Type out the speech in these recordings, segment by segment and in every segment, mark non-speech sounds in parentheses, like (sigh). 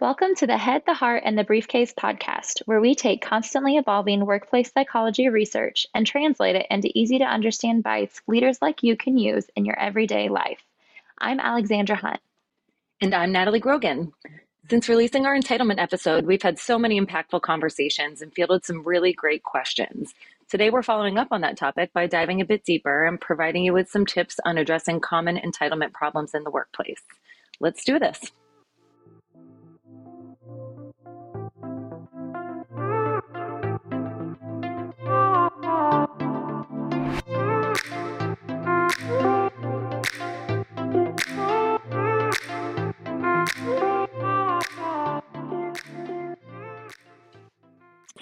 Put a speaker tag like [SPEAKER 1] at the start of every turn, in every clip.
[SPEAKER 1] Welcome to the Head, the Heart, and the Briefcase podcast, where we take constantly evolving workplace psychology research and translate it into easy to understand bites leaders like you can use in your everyday life. I'm Alexandra Hunt.
[SPEAKER 2] And I'm Natalie Grogan. Since releasing our entitlement episode, we've had so many impactful conversations and fielded some really great questions. Today, we're following up on that topic by diving a bit deeper and providing you with some tips on addressing common entitlement problems in the workplace. Let's do this.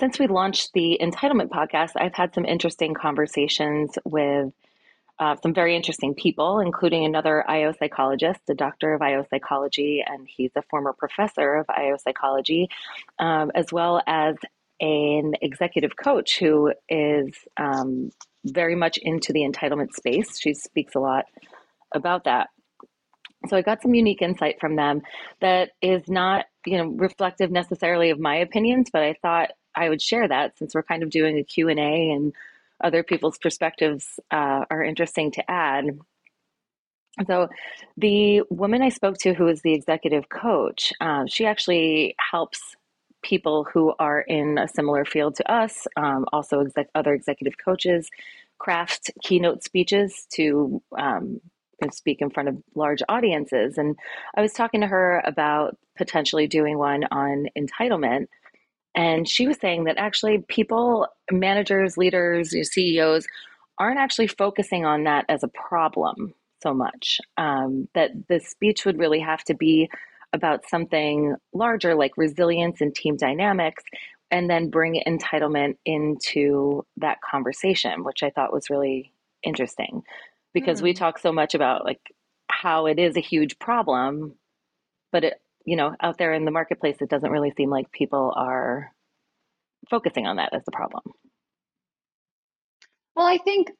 [SPEAKER 2] Since we launched the entitlement podcast, I've had some interesting conversations with uh, some very interesting people, including another IO psychologist, a doctor of IO psychology, and he's a former professor of IO psychology, um, as well as an executive coach who is um, very much into the entitlement space. She speaks a lot about that. So I got some unique insight from them that is not, you know, reflective necessarily of my opinions, but I thought I would share that since we're kind of doing a Q&A and other people's perspectives uh, are interesting to add. So, the woman I spoke to, who is the executive coach, uh, she actually helps people who are in a similar field to us, um, also exec- other executive coaches, craft keynote speeches to um, speak in front of large audiences. And I was talking to her about potentially doing one on entitlement and she was saying that actually people, managers, leaders, CEOs aren't actually focusing on that as a problem so much. Um, that the speech would really have to be about something larger like resilience and team dynamics, and then bring entitlement into that conversation, which I thought was really interesting because mm. we talk so much about like how it is a huge problem, but it you know, out there in the marketplace, it doesn't really seem like people are focusing on that as the problem.
[SPEAKER 1] Well, I think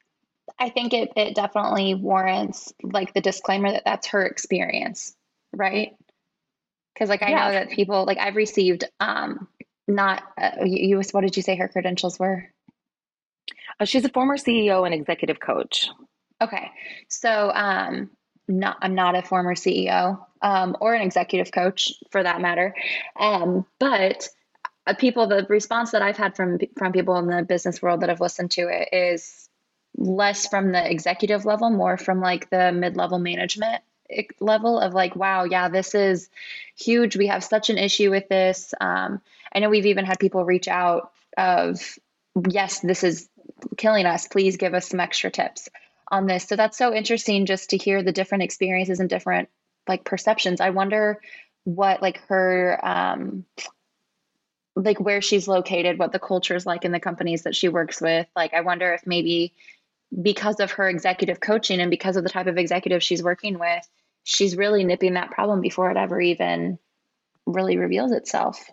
[SPEAKER 1] I think it it definitely warrants like the disclaimer that that's her experience, right? Because like I yeah. know that people like I've received um not uh, you, you what did you say her credentials were?
[SPEAKER 2] Uh, she's a former CEO and executive coach.
[SPEAKER 1] Okay, so um, not I'm not a former CEO um, or an executive coach for that matter, um, but uh, people the response that I've had from from people in the business world that have listened to it is less from the executive level, more from like the mid level management level of like, wow, yeah, this is huge. We have such an issue with this. Um, I know we've even had people reach out of, yes, this is killing us. Please give us some extra tips on this. So that's so interesting just to hear the different experiences and different like perceptions. I wonder what like her um like where she's located, what the culture is like in the companies that she works with. Like I wonder if maybe because of her executive coaching and because of the type of executive she's working with, she's really nipping that problem before it ever even really reveals itself.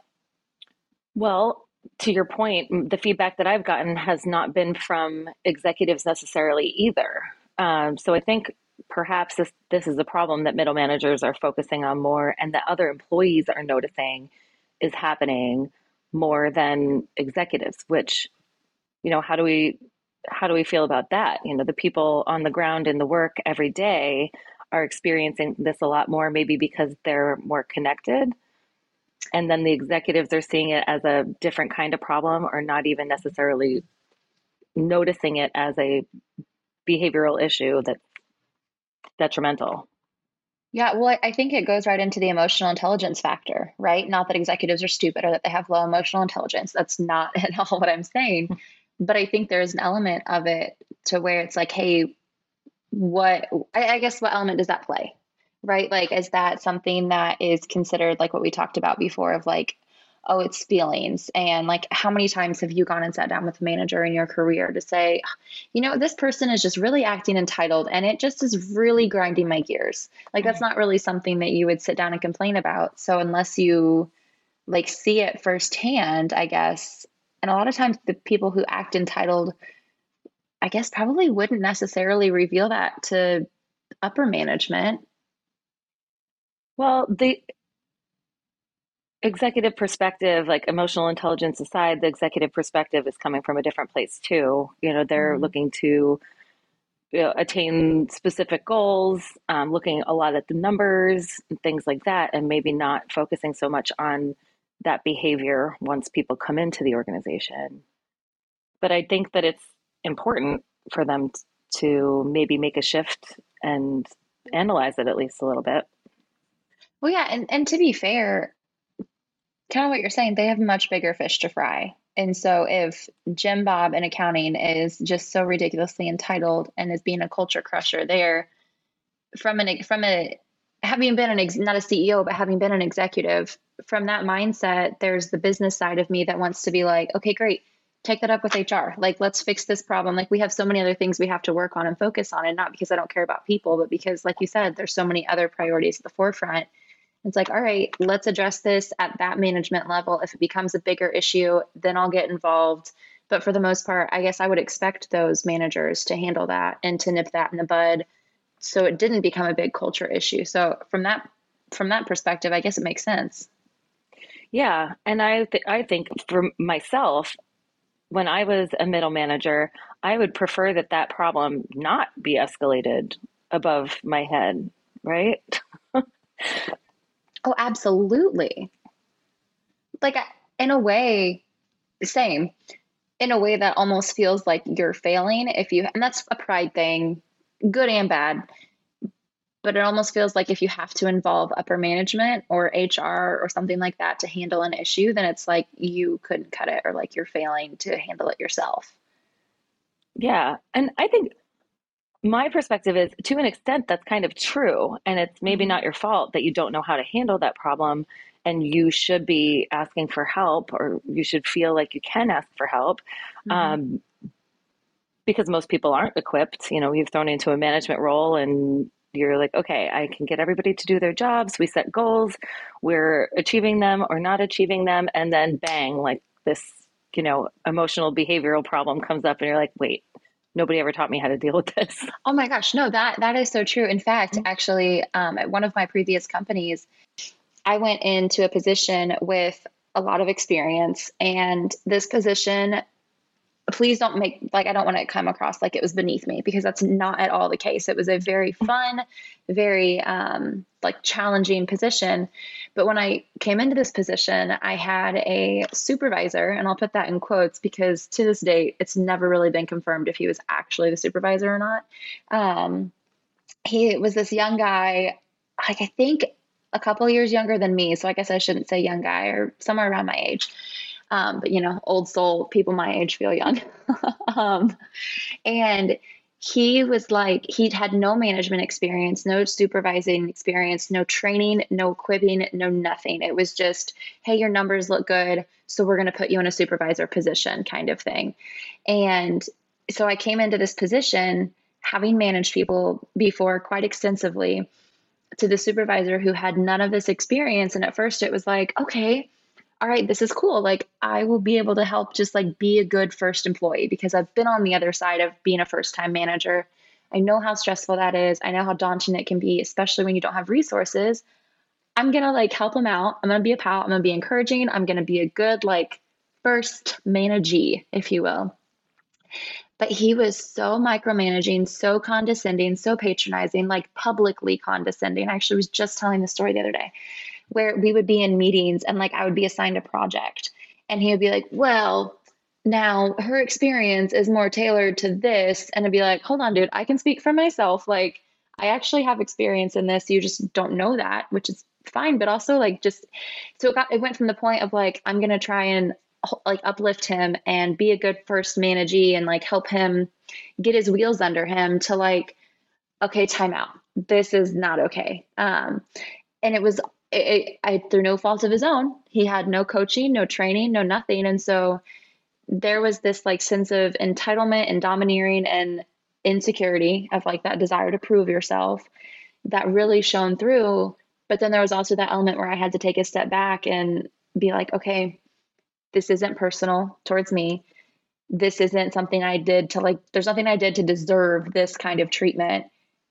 [SPEAKER 2] Well, to your point, the feedback that I've gotten has not been from executives necessarily either. Um, so I think perhaps this this is a problem that middle managers are focusing on more, and that other employees are noticing is happening more than executives. Which, you know, how do we how do we feel about that? You know, the people on the ground in the work every day are experiencing this a lot more, maybe because they're more connected and then the executives are seeing it as a different kind of problem or not even necessarily noticing it as a behavioral issue that's detrimental.
[SPEAKER 1] Yeah, well, I think it goes right into the emotional intelligence factor, right? Not that executives are stupid or that they have low emotional intelligence. That's not (laughs) at all what I'm saying. but I think there's an element of it to where it's like, hey, what, I, I guess, what element does that play? Right? Like, is that something that is considered like what we talked about before of like, oh, it's feelings? And like, how many times have you gone and sat down with a manager in your career to say, you know, this person is just really acting entitled and it just is really grinding my gears? Like, that's mm-hmm. not really something that you would sit down and complain about. So, unless you like see it firsthand, I guess, and a lot of times the people who act entitled, I guess, probably wouldn't necessarily reveal that to upper management
[SPEAKER 2] well, the executive perspective, like emotional intelligence aside, the executive perspective is coming from a different place too. You know, they're mm-hmm. looking to you know, attain specific goals, um, looking a lot at the numbers and things like that, and maybe not focusing so much on that behavior once people come into the organization. But I think that it's important for them to maybe make a shift and analyze it at least a little bit.
[SPEAKER 1] Well, yeah, and, and to be fair, kind of what you're saying, they have much bigger fish to fry. And so if Jim Bob in accounting is just so ridiculously entitled and is being a culture crusher there, from an from a having been an ex, not a CEO but having been an executive, from that mindset, there's the business side of me that wants to be like, okay, great, take that up with HR. Like, let's fix this problem. Like, we have so many other things we have to work on and focus on, and not because I don't care about people, but because, like you said, there's so many other priorities at the forefront. It's like, all right, let's address this at that management level. If it becomes a bigger issue, then I'll get involved. But for the most part, I guess I would expect those managers to handle that and to nip that in the bud so it didn't become a big culture issue. So from that from that perspective, I guess it makes sense.
[SPEAKER 2] Yeah, and I th- I think for myself, when I was a middle manager, I would prefer that that problem not be escalated above my head, right? (laughs)
[SPEAKER 1] Oh, absolutely. Like in a way, same. In a way that almost feels like you're failing if you, and that's a pride thing, good and bad. But it almost feels like if you have to involve upper management or HR or something like that to handle an issue, then it's like you couldn't cut it or like you're failing to handle it yourself.
[SPEAKER 2] Yeah. And I think my perspective is to an extent that's kind of true and it's maybe mm-hmm. not your fault that you don't know how to handle that problem and you should be asking for help or you should feel like you can ask for help mm-hmm. um, because most people aren't equipped you know you've thrown into a management role and you're like okay i can get everybody to do their jobs we set goals we're achieving them or not achieving them and then bang like this you know emotional behavioral problem comes up and you're like wait nobody ever taught me how to deal with this. (laughs)
[SPEAKER 1] Oh my gosh, no, that that is so true. In fact, mm-hmm. actually, um, at one of my previous companies, I went into a position with a lot of experience, and this position please don't make like I don't want to come across like it was beneath me because that's not at all the case. It was a very fun, very um, like challenging position. But when I came into this position, I had a supervisor, and I'll put that in quotes because to this date, it's never really been confirmed if he was actually the supervisor or not. Um, he was this young guy, like I think a couple years younger than me. So I guess I shouldn't say young guy or somewhere around my age. Um, but you know, old soul people my age feel young. (laughs) um, and he was like, he'd had no management experience, no supervising experience, no training, no equipping, no nothing. It was just, hey, your numbers look good. So we're going to put you in a supervisor position kind of thing. And so I came into this position having managed people before quite extensively to the supervisor who had none of this experience. And at first it was like, okay, all right, this is cool. Like, I will be able to help just like be a good first employee because I've been on the other side of being a first time manager. I know how stressful that is. I know how daunting it can be, especially when you don't have resources. I'm going to like help him out. I'm going to be a pal. I'm going to be encouraging. I'm going to be a good, like, first managee, if you will. But he was so micromanaging, so condescending, so patronizing, like publicly condescending. I actually was just telling the story the other day where we would be in meetings and like I would be assigned a project and he would be like, well, now her experience is more tailored to this. And I'd be like, hold on, dude, I can speak for myself. Like, I actually have experience in this. You just don't know that, which is fine. But also, like, just so it got, it went from the point of like, I'm going to try and like uplift him and be a good first managee and like help him get his wheels under him to like, okay, time out. This is not okay. Um, and it was it, I, through no fault of his own, he had no coaching, no training, no nothing. And so there was this like sense of entitlement and domineering and insecurity of like that desire to prove yourself that really shone through. But then there was also that element where I had to take a step back and be like, okay, this isn't personal towards me. This isn't something I did to like, there's nothing I did to deserve this kind of treatment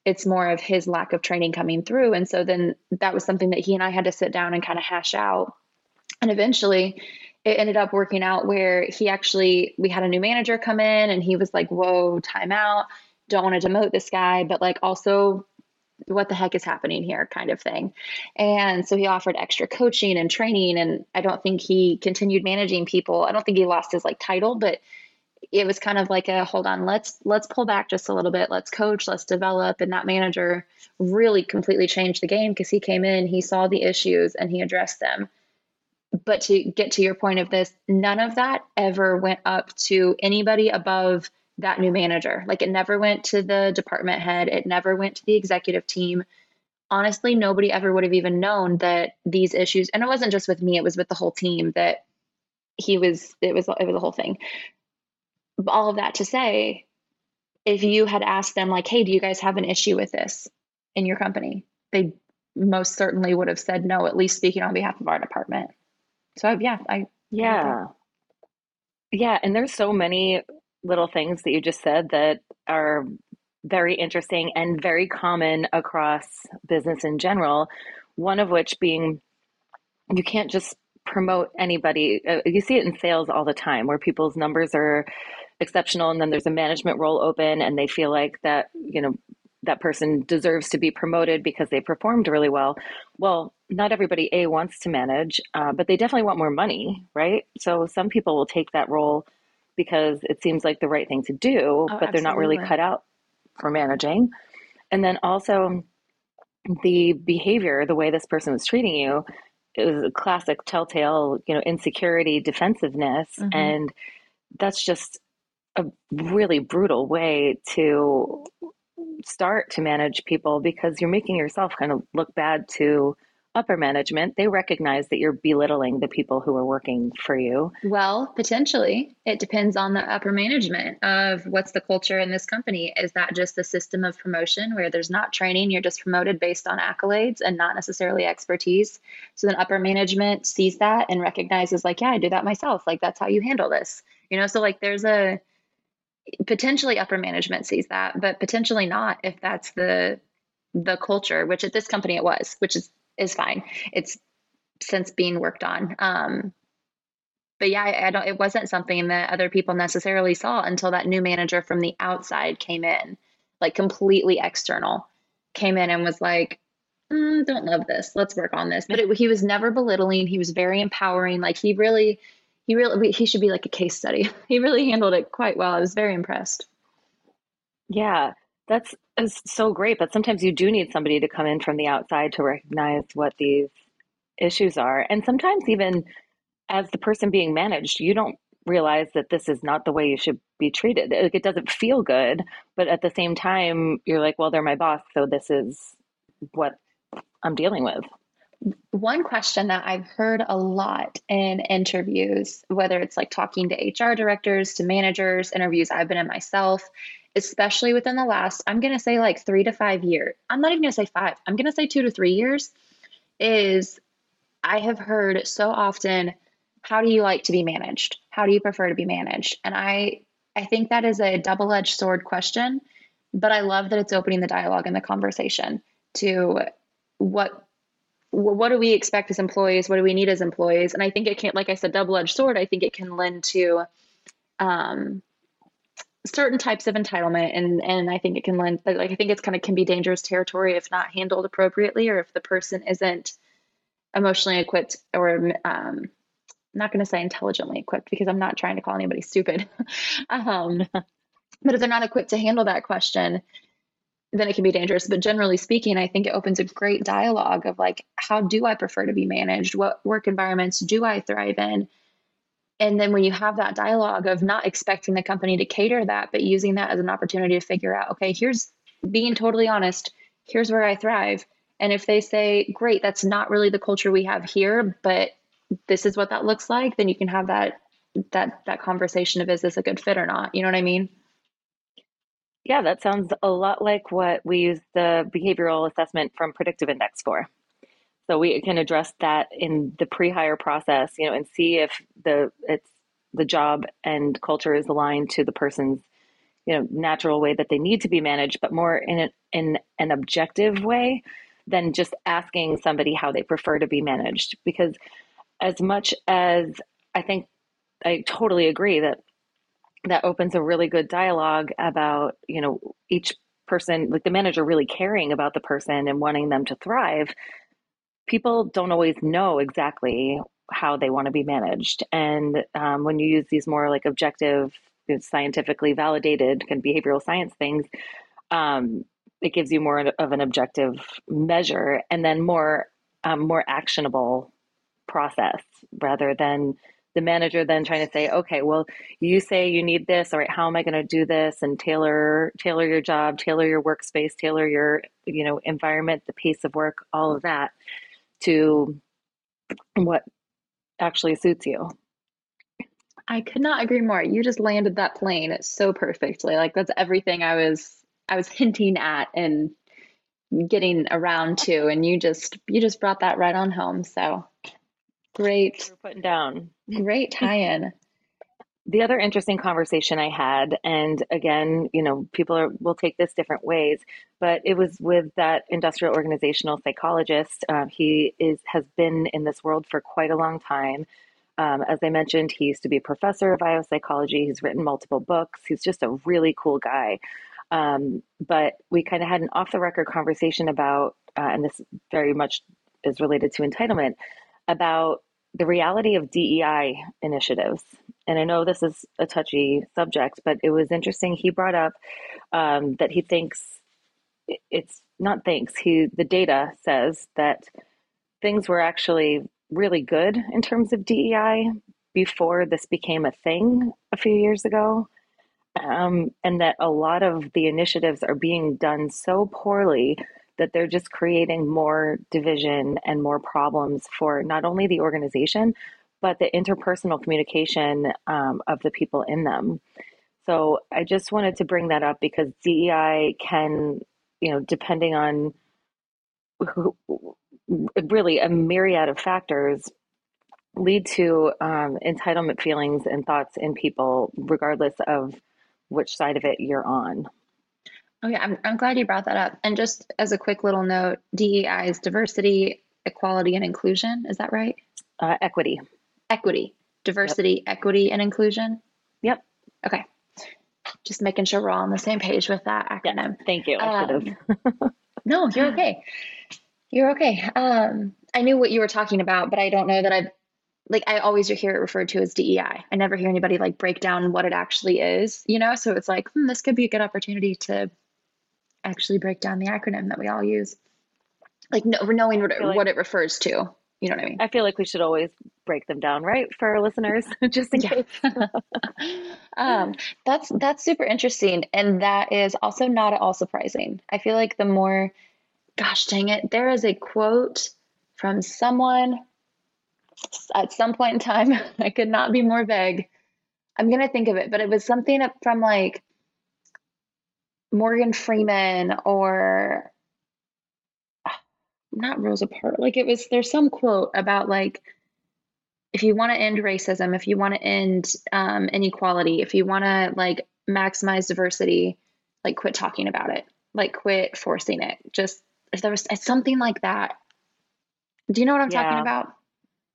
[SPEAKER 1] it's more of his lack of training coming through. And so then that was something that he and I had to sit down and kind of hash out. And eventually, it ended up working out where he actually we had a new manager come in and he was like whoa time out. Don't want to demote this guy but like also what the heck is happening here? kind of thing. And so he offered extra coaching and training and i don't think he continued managing people. I don't think he lost his like title but it was kind of like a hold on let's let's pull back just a little bit. Let's coach let's develop. And that manager really completely changed the game because he came in he saw the issues and he addressed them. But to get to your point of this none of that ever went up to anybody above that new manager. Like it never went to the department head. It never went to the executive team. Honestly nobody ever would have even known that these issues and it wasn't just with me it was with the whole team that he was it was it was a whole thing all of that to say, if you had asked them, like, hey, do you guys have an issue with this in your company? They most certainly would have said no, at least speaking on behalf of our department. So, yeah, I.
[SPEAKER 2] Yeah. Yeah. And there's so many little things that you just said that are very interesting and very common across business in general. One of which being you can't just promote anybody. Uh, you see it in sales all the time where people's numbers are exceptional and then there's a management role open and they feel like that you know that person deserves to be promoted because they performed really well well not everybody a wants to manage uh, but they definitely want more money right so some people will take that role because it seems like the right thing to do oh, but absolutely. they're not really cut out for managing and then also the behavior the way this person was treating you is a classic telltale you know insecurity defensiveness mm-hmm. and that's just a really brutal way to start to manage people because you're making yourself kind of look bad to upper management. They recognize that you're belittling the people who are working for you.
[SPEAKER 1] Well, potentially. It depends on the upper management of what's the culture in this company. Is that just the system of promotion where there's not training, you're just promoted based on accolades and not necessarily expertise? So then upper management sees that and recognizes, like, yeah, I do that myself. Like, that's how you handle this. You know, so like there's a, potentially upper management sees that, but potentially not if that's the the culture, which at this company it was, which is is fine. It's since being worked on. Um, but yeah, I, I, don't. It wasn't something that other people necessarily saw until that new manager from the outside came in, like completely external, came in and was like, mm, "Don't love this. Let's work on this." But it, he was never belittling. He was very empowering. Like he really he really he should be like a case study. (laughs) He really handled it quite well. I was very impressed.
[SPEAKER 2] Yeah, that's so great. But sometimes you do need somebody to come in from the outside to recognize what these issues are, and sometimes even as the person being managed, you don't realize that this is not the way you should be treated. Like it doesn't feel good, but at the same time, you're like, well, they're my boss, so this is what I'm dealing with.
[SPEAKER 1] One question that I've heard a lot in interviews, whether it's like talking to HR directors, to managers, interviews I've been in myself, especially within the last, I'm going to say like three to five years. I'm not even going to say five, I'm going to say two to three years, is I have heard so often, how do you like to be managed? How do you prefer to be managed? And I, I think that is a double edged sword question, but I love that it's opening the dialogue and the conversation to what what do we expect as employees? What do we need as employees? And I think it can, like I said, double edged sword. I think it can lend to um, certain types of entitlement, and and I think it can lend like I think it's kind of can be dangerous territory if not handled appropriately, or if the person isn't emotionally equipped or um, I'm not going to say intelligently equipped because I'm not trying to call anybody stupid. (laughs) um, but if they're not equipped to handle that question, then it can be dangerous. But generally speaking, I think it opens a great dialogue of like, how do I prefer to be managed? What work environments do I thrive in? And then when you have that dialogue of not expecting the company to cater that, but using that as an opportunity to figure out, okay, here's being totally honest, here's where I thrive. And if they say, great, that's not really the culture we have here, but this is what that looks like, then you can have that that that conversation of is this a good fit or not? You know what I mean?
[SPEAKER 2] Yeah, that sounds a lot like what we use the behavioral assessment from Predictive Index for. So we can address that in the pre-hire process, you know, and see if the it's the job and culture is aligned to the person's, you know, natural way that they need to be managed, but more in an in an objective way than just asking somebody how they prefer to be managed. Because as much as I think I totally agree that that opens a really good dialogue about, you know, each person, like the manager really caring about the person and wanting them to thrive. People don't always know exactly how they want to be managed. And um, when you use these more like objective, scientifically validated kind of behavioral science things, um, it gives you more of an objective measure and then more um, more actionable process rather than the manager then trying to say okay well you say you need this all right how am i going to do this and tailor tailor your job tailor your workspace tailor your you know environment the pace of work all of that to what actually suits you.
[SPEAKER 1] I could not agree more. You just landed that plane so perfectly. Like that's everything i was i was hinting at and getting around to and you just you just brought that right on home so great.
[SPEAKER 2] We're putting down.
[SPEAKER 1] Great tie-in. (laughs)
[SPEAKER 2] The other interesting conversation i had and again you know people are, will take this different ways but it was with that industrial organizational psychologist uh, he is has been in this world for quite a long time. Um, as i mentioned he used to be a professor of IO psychology. He's written multiple books. He's just a really cool guy. Um, but we kind of had an off the record conversation about, uh, and this very much is related to entitlement, about the reality of DEI initiatives. And I know this is a touchy subject, but it was interesting. He brought up um, that he thinks it's not thinks he the data says that things were actually really good in terms of DEI before this became a thing a few years ago um, and that a lot of the initiatives are being done so poorly that they're just creating more division and more problems for not only the organization but the interpersonal communication um, of the people in them so i just wanted to bring that up because dei can you know depending on who, really a myriad of factors lead to um, entitlement feelings and thoughts in people regardless of which side of it you're on.
[SPEAKER 1] Oh yeah, I'm, I'm glad you brought that up. And just as a quick little note, DEI is diversity, equality, and inclusion. Is that right?
[SPEAKER 2] Uh, equity.
[SPEAKER 1] Equity, diversity, yep. equity, and inclusion.
[SPEAKER 2] Yep.
[SPEAKER 1] Okay. Just making sure we're all on the same page with that acronym.
[SPEAKER 2] Yeah, thank you. Um, (laughs)
[SPEAKER 1] no, you're okay. You're okay. Um, I knew what you were talking about, but I don't know that I've like I always hear it referred to as DEI. I never hear anybody like break down what it actually is, you know? So it's like, hmm, this could be a good opportunity to actually break down the acronym that we all use. Like no, knowing what it, like, what it refers to. You know what I mean?
[SPEAKER 2] I feel like we should always break them down, right, for our listeners, (laughs) just in case. (laughs)
[SPEAKER 1] um, that's that's super interesting, and that is also not at all surprising. I feel like the more, gosh dang it, there is a quote from someone at some point in time, (laughs) I could not be more vague. I'm going to think of it, but it was something from like Morgan Freeman or not Rosa Parks. Like it was, there's some quote about like, if you want to end racism, if you want to end um, inequality, if you want to like maximize diversity, like quit talking about it, like quit forcing it. Just if there was something like that. Do you know what I'm yeah. talking about?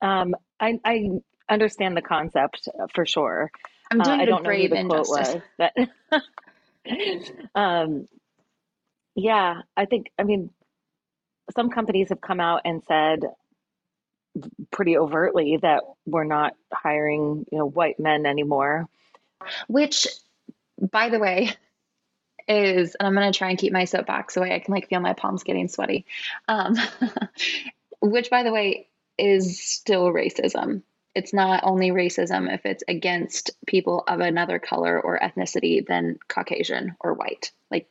[SPEAKER 2] Um, I, I understand the concept uh, for sure.
[SPEAKER 1] I'm doing uh, I don't know who the injustice.
[SPEAKER 2] quote was, but (laughs) (laughs) um, yeah, I think I mean some companies have come out and said pretty overtly that we're not hiring you know white men anymore.
[SPEAKER 1] Which, by the way, is and I'm gonna try and keep my soapbox away. I can like feel my palms getting sweaty. Um, (laughs) which, by the way, is still racism. It's not only racism if it's against people of another color or ethnicity than Caucasian or white. Like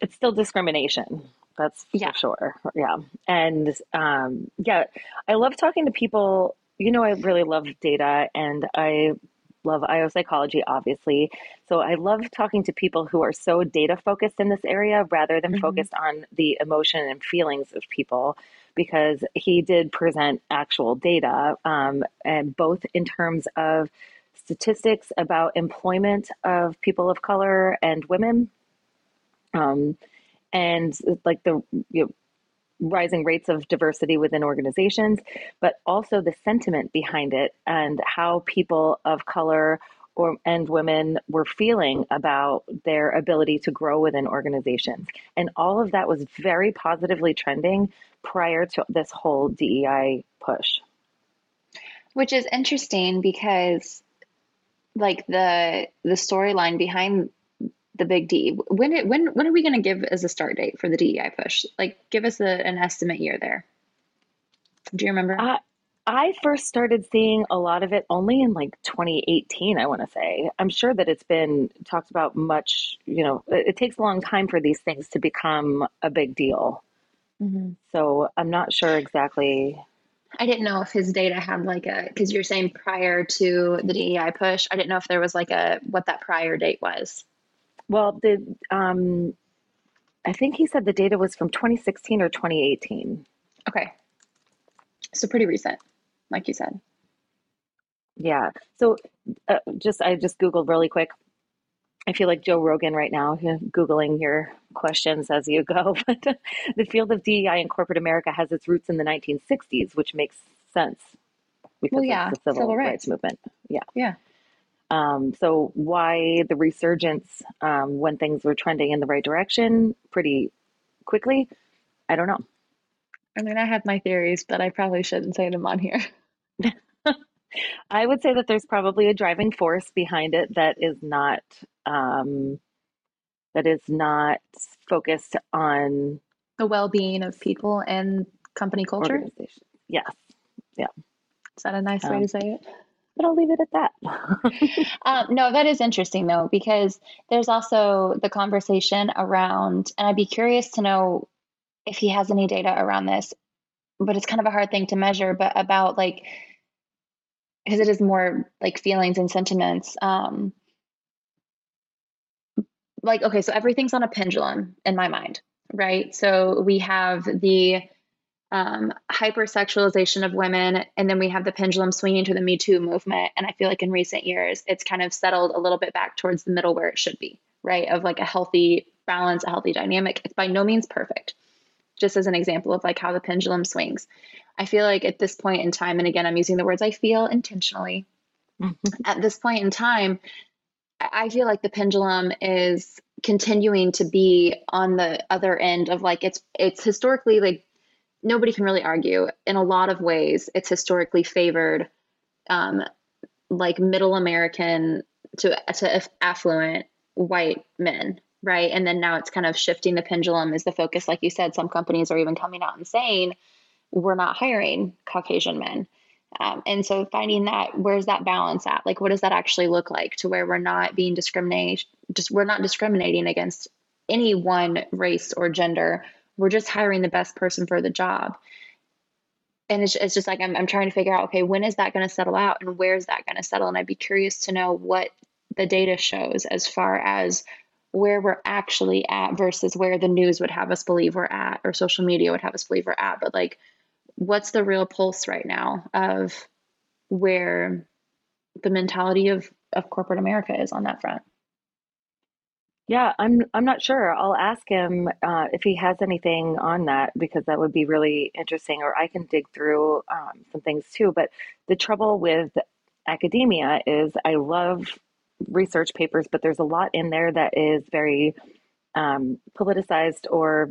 [SPEAKER 2] it's still discrimination. That's yeah. for sure. Yeah. And um, yeah, I love talking to people. You know, I really love data and I love IO psychology, obviously. So I love talking to people who are so data focused in this area rather than mm-hmm. focused on the emotion and feelings of people because he did present actual data, um, and both in terms of statistics about employment of people of color and women, um, and like the you know, rising rates of diversity within organizations, but also the sentiment behind it and how people of color or and women were feeling about their ability to grow within organizations. And all of that was very positively trending prior to this whole DEI push.
[SPEAKER 1] Which is interesting because like the the storyline behind the big D. When it, when when are we going to give as a start date for the DEI push? Like, give us a, an estimate year there. Do you remember?
[SPEAKER 2] Uh, I first started seeing a lot of it only in like 2018, I want to say. I'm sure that it's been talked about much, you know, it, it takes a long time for these things to become a big deal. Mm-hmm. So I'm not sure exactly.
[SPEAKER 1] I didn't know if his data had like a, because you're saying prior to the DEI push, I didn't know if there was like a, what that prior date was.
[SPEAKER 2] Well, the, um, I think he said the data was from 2016 or 2018.
[SPEAKER 1] Okay. So pretty recent like you said.
[SPEAKER 2] Yeah. So uh, just I just googled really quick. I feel like Joe Rogan right now, googling your questions as you go. (laughs) But the field of DEI in corporate America has its roots in the 1960s, which makes sense
[SPEAKER 1] because well, yeah,
[SPEAKER 2] of the civil,
[SPEAKER 1] civil rights.
[SPEAKER 2] rights. movement. Yeah.
[SPEAKER 1] Yeah.
[SPEAKER 2] Um, so why the resurgence um, when things were trending in the right direction pretty quickly? I don't know.
[SPEAKER 1] I mean, I have my theories, but I probably shouldn't say them on here. (laughs) (laughs)
[SPEAKER 2] I would say that there's probably a driving force behind it that is not um, that is not focused on
[SPEAKER 1] the well-being of people and company culture.
[SPEAKER 2] Yes. Yeah.
[SPEAKER 1] Is that a nice um, way to say it?
[SPEAKER 2] But I'll leave it at that. (laughs) (laughs)
[SPEAKER 1] um, no, that is interesting though, because there's also the conversation around, and I'd be curious to know if he has any data around this, but it's kind of a hard thing to measure, but about like because it is more like feelings and sentiments. Um, like, okay, so everything's on a pendulum in my mind, right? So we have the um, hypersexualization of women, and then we have the pendulum swinging to the Me Too movement. And I feel like in recent years, it's kind of settled a little bit back towards the middle where it should be, right? Of like a healthy balance, a healthy dynamic. It's by no means perfect, just as an example of like how the pendulum swings. I feel like at this point in time, and again, I'm using the words I feel intentionally. Mm-hmm. At this point in time, I feel like the pendulum is continuing to be on the other end of like it's it's historically like nobody can really argue in a lot of ways it's historically favored um like middle American to to affluent white men right and then now it's kind of shifting the pendulum is the focus like you said some companies are even coming out and saying we're not hiring Caucasian men. Um, and so finding that where's that balance at? Like, what does that actually look like to where we're not being discriminated, just we're not discriminating against any one race or gender. We're just hiring the best person for the job. And it's, it's just like I'm, I'm trying to figure out, okay, when is that going to settle out and where is that going to settle? And I'd be curious to know what the data shows as far as where we're actually at versus where the news would have us believe we're at or social media would have us believe we're at. But like, what's the real pulse right now of where the mentality of, of corporate America is on that front?
[SPEAKER 2] Yeah, I'm I'm not sure. I'll ask him uh, if he has anything on that because that would be really interesting. Or I can dig through um, some things too. But the trouble with academia is I love research papers, but there's a lot in there that is very um, politicized or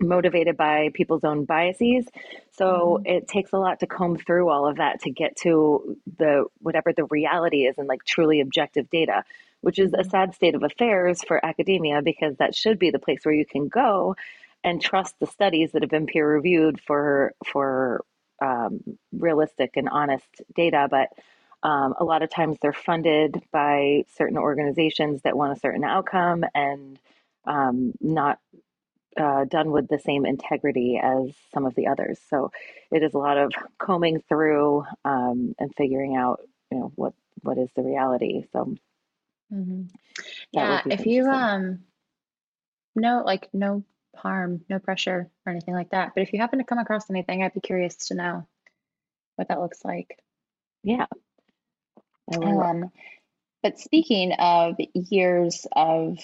[SPEAKER 2] motivated by people's own biases. So mm-hmm. it takes a lot to comb through all of that to get to the whatever the reality is and like truly objective data, which is a mm-hmm. sad state of affairs for academia because that should be the place where you can go and trust the studies that have been peer reviewed for for um, realistic and honest data, but um, a lot of times they're funded by certain organizations that want a certain outcome and um, not uh, done with the same integrity as some of the others. So it is a lot of combing through um, and figuring out, you know, what what is the reality. So
[SPEAKER 1] mm-hmm. yeah, if you um, no like no harm, no pressure or anything like that. But if you happen to come across anything, I'd be curious to know what that looks like.
[SPEAKER 2] Yeah.
[SPEAKER 1] I Um, but speaking of years of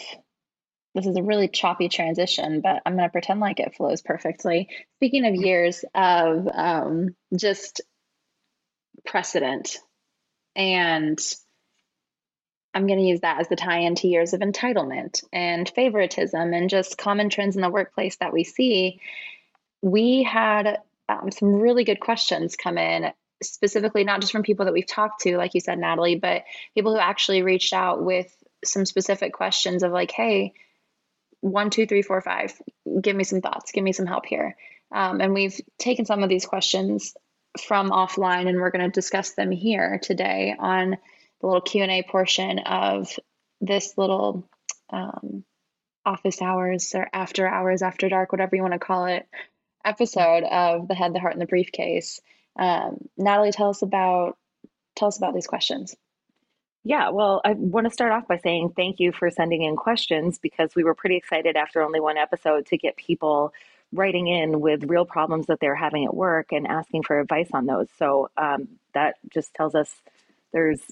[SPEAKER 1] this is a really choppy transition, but I'm going to pretend like it flows perfectly. Speaking of years of um, just precedent, and I'm going to use that as the tie in to years of entitlement and favoritism and just common trends in the workplace that we see. We had um, some really good questions come in, specifically not just from people that we've talked to, like you said, Natalie, but people who actually reached out with some specific questions of like, hey, one, two, three, four, five. Give me some thoughts. Give me some help here. Um, and we've taken some of these questions from offline, and we're going to discuss them here today on the little Q and A portion of this little um, office hours or after hours, after dark, whatever you want to call it, episode of the Head, the Heart, and the Briefcase. Um, Natalie, tell us about tell us about these questions.
[SPEAKER 2] Yeah, well, I want to start off by saying thank you for sending in questions because we were pretty excited after only one episode to get people writing in with real problems that they're having at work and asking for advice on those. So um, that just tells us there's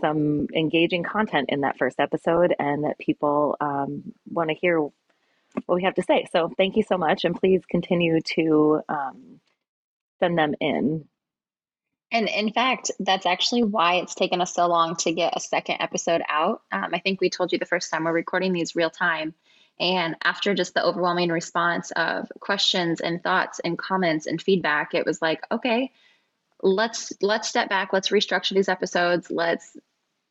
[SPEAKER 2] some engaging content in that first episode and that people um, want to hear what we have to say. So thank you so much, and please continue to um, send them in.
[SPEAKER 1] And in fact, that's actually why it's taken us so long to get a second episode out. Um, I think we told you the first time we're recording these real time. And after just the overwhelming response of questions and thoughts and comments and feedback, it was like, okay, let's let's step back, let's restructure these episodes, let's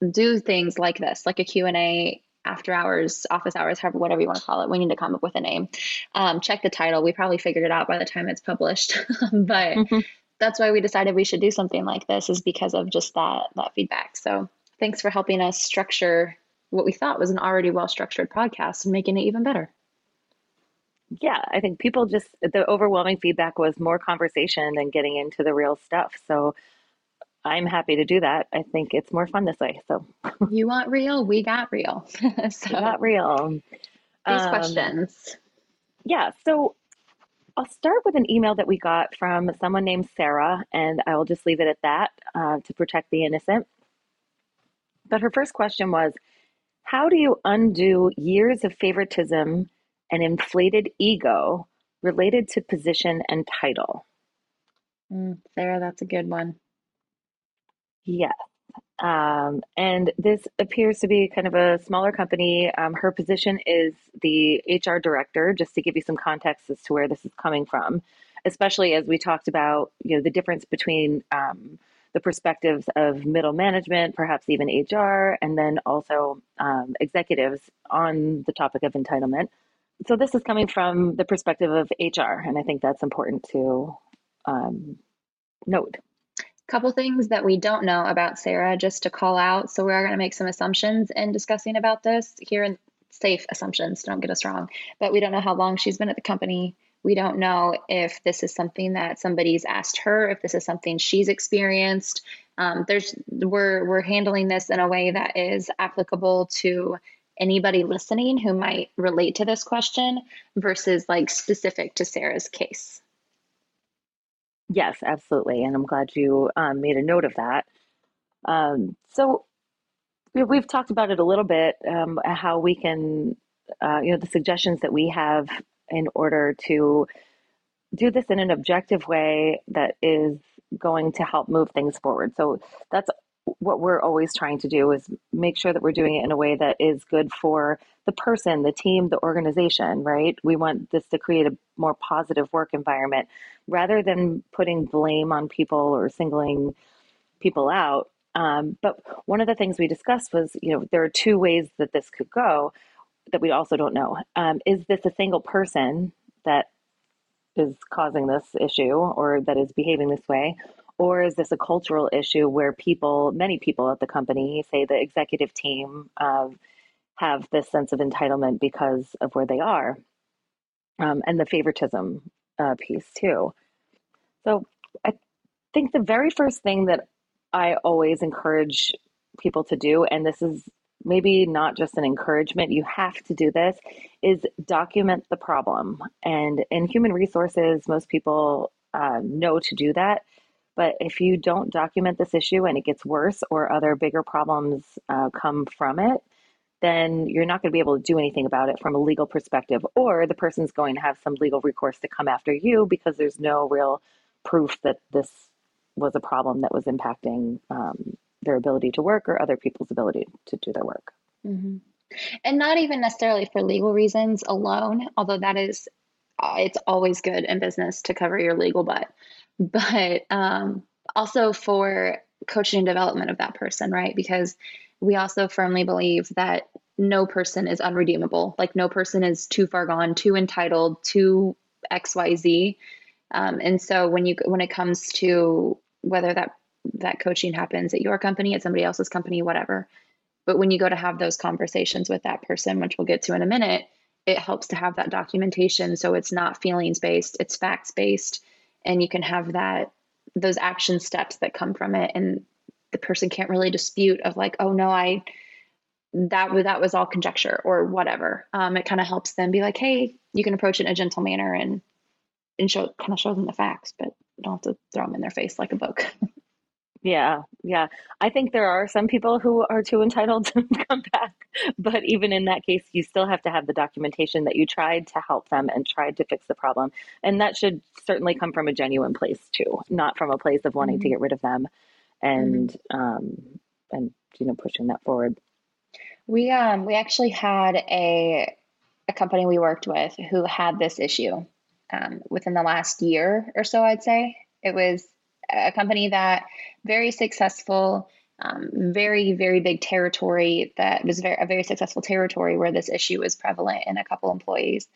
[SPEAKER 1] do things like this, like a Q&A after hours, office hours, however, whatever you want to call it. We need to come up with a name. Um, check the title. We probably figured it out by the time it's published, (laughs) but mm-hmm that's why we decided we should do something like this is because of just that that feedback. So thanks for helping us structure what we thought was an already well structured podcast and making it even better.
[SPEAKER 2] Yeah, I think people just the overwhelming feedback was more conversation than getting into the real stuff. So I'm happy to do that. I think it's more fun this way. So (laughs)
[SPEAKER 1] you want real, we got real. (laughs)
[SPEAKER 2] so we got real.
[SPEAKER 1] These um, questions.
[SPEAKER 2] Yeah. So I'll start with an email that we got from someone named Sarah, and I will just leave it at that uh, to protect the innocent. But her first question was How do you undo years of favoritism and inflated ego related to position and title?
[SPEAKER 1] Mm, Sarah, that's a good one.
[SPEAKER 2] Yes. Um, and this appears to be kind of a smaller company. Um, her position is the HR director, just to give you some context as to where this is coming from, especially as we talked about, you know, the difference between um, the perspectives of middle management, perhaps even HR, and then also um, executives on the topic of entitlement. So this is coming from the perspective of HR, and I think that's important to um, note
[SPEAKER 1] couple things that we don't know about Sarah just to call out. So we are going to make some assumptions in discussing about this here in safe assumptions, don't get us wrong. But we don't know how long she's been at the company. We don't know if this is something that somebody's asked her, if this is something she's experienced. Um, there's we're we're handling this in a way that is applicable to anybody listening who might relate to this question versus like specific to Sarah's case.
[SPEAKER 2] Yes, absolutely. And I'm glad you um, made a note of that. Um, so we, have talked about it a little bit, um, how we can, uh, you know, the suggestions that we have in order to do this in an objective way that is going to help move things forward. So that's what we're always trying to do is make sure that we're doing it in a way that is good for the person, the team, the organization, right? We want this to create a more positive work environment rather than putting blame on people or singling people out. Um, but one of the things we discussed was, you know, there are two ways that this could go that we also don't know. Um, is this a single person that is causing this issue or that is behaving this way? Or is this a cultural issue where people, many people at the company, say the executive team, um, have this sense of entitlement because of where they are um, and the favoritism uh, piece too. So I think the very first thing that I always encourage people to do, and this is maybe not just an encouragement, you have to do this, is document the problem. And in human resources, most people uh, know to do that. But if you don't document this issue and it gets worse or other bigger problems uh, come from it, then you're not going to be able to do anything about it from a legal perspective, or the person's going to have some legal recourse to come after you because there's no real proof that this was a problem that was impacting um, their ability to work or other people's ability to do their work.
[SPEAKER 1] Mm-hmm. And not even necessarily for legal reasons alone, although that is, it's always good in business to cover your legal butt, (laughs) but um, also for coaching and development of that person, right? Because we also firmly believe that no person is unredeemable. Like no person is too far gone, too entitled, too XYZ. Um, and so when you when it comes to whether that that coaching happens at your company, at somebody else's company, whatever. But when you go to have those conversations with that person, which we'll get to in a minute, it helps to have that documentation so it's not feelings based, it's facts based, and you can have that those action steps that come from it and the person can't really dispute of like, oh no, I that that was all conjecture or whatever. Um, it kind of helps them be like, hey, you can approach it in a gentle manner and and show kind of show them the facts, but don't have to throw them in their face like a book. (laughs)
[SPEAKER 2] Yeah, yeah. I think there are some people who are too entitled (laughs) to come back, but even in that case, you still have to have the documentation that you tried to help them and tried to fix the problem. And that should certainly come from a genuine place too, not from a place of wanting mm-hmm. to get rid of them and mm-hmm. um and you know pushing that forward.
[SPEAKER 1] We um we actually had a a company we worked with who had this issue um, within the last year or so, I'd say. It was a company that very successful, um, very very big territory that was very a very successful territory where this issue was prevalent in a couple employees,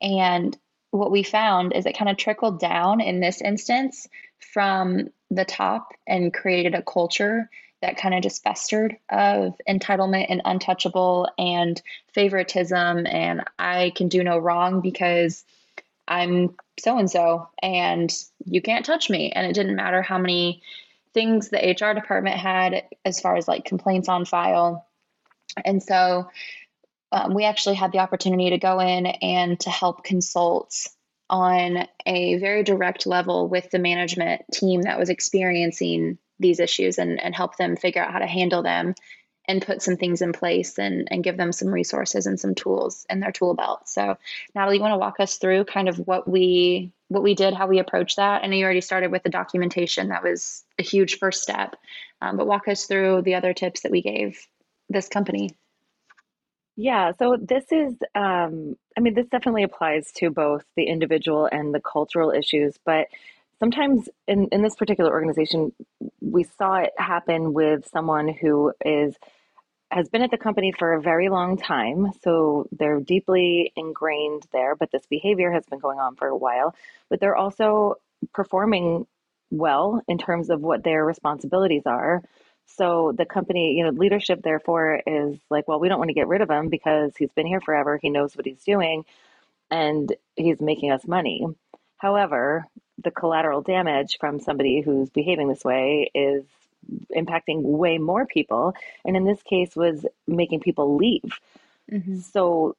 [SPEAKER 1] and what we found is it kind of trickled down in this instance from the top and created a culture that kind of just festered of entitlement and untouchable and favoritism. And I can do no wrong because I'm so and so and you can't touch me. And it didn't matter how many things the HR department had as far as like complaints on file. And so um, we actually had the opportunity to go in and to help consult on a very direct level with the management team that was experiencing these issues and, and help them figure out how to handle them and put some things in place and, and give them some resources and some tools in their tool belt. So Natalie, you want to walk us through kind of what we what we did, how we approached that? I know you already started with the documentation. That was a huge first step. Um, but walk us through the other tips that we gave this company.
[SPEAKER 2] Yeah, so this is, um, I mean, this definitely applies to both the individual and the cultural issues, but sometimes in, in this particular organization, we saw it happen with someone who is has been at the company for a very long time, so they're deeply ingrained there, but this behavior has been going on for a while, but they're also performing well in terms of what their responsibilities are. So the company, you know, leadership therefore is like, well, we don't want to get rid of him because he's been here forever, he knows what he's doing, and he's making us money. However, the collateral damage from somebody who's behaving this way is impacting way more people and in this case was making people leave. Mm-hmm. so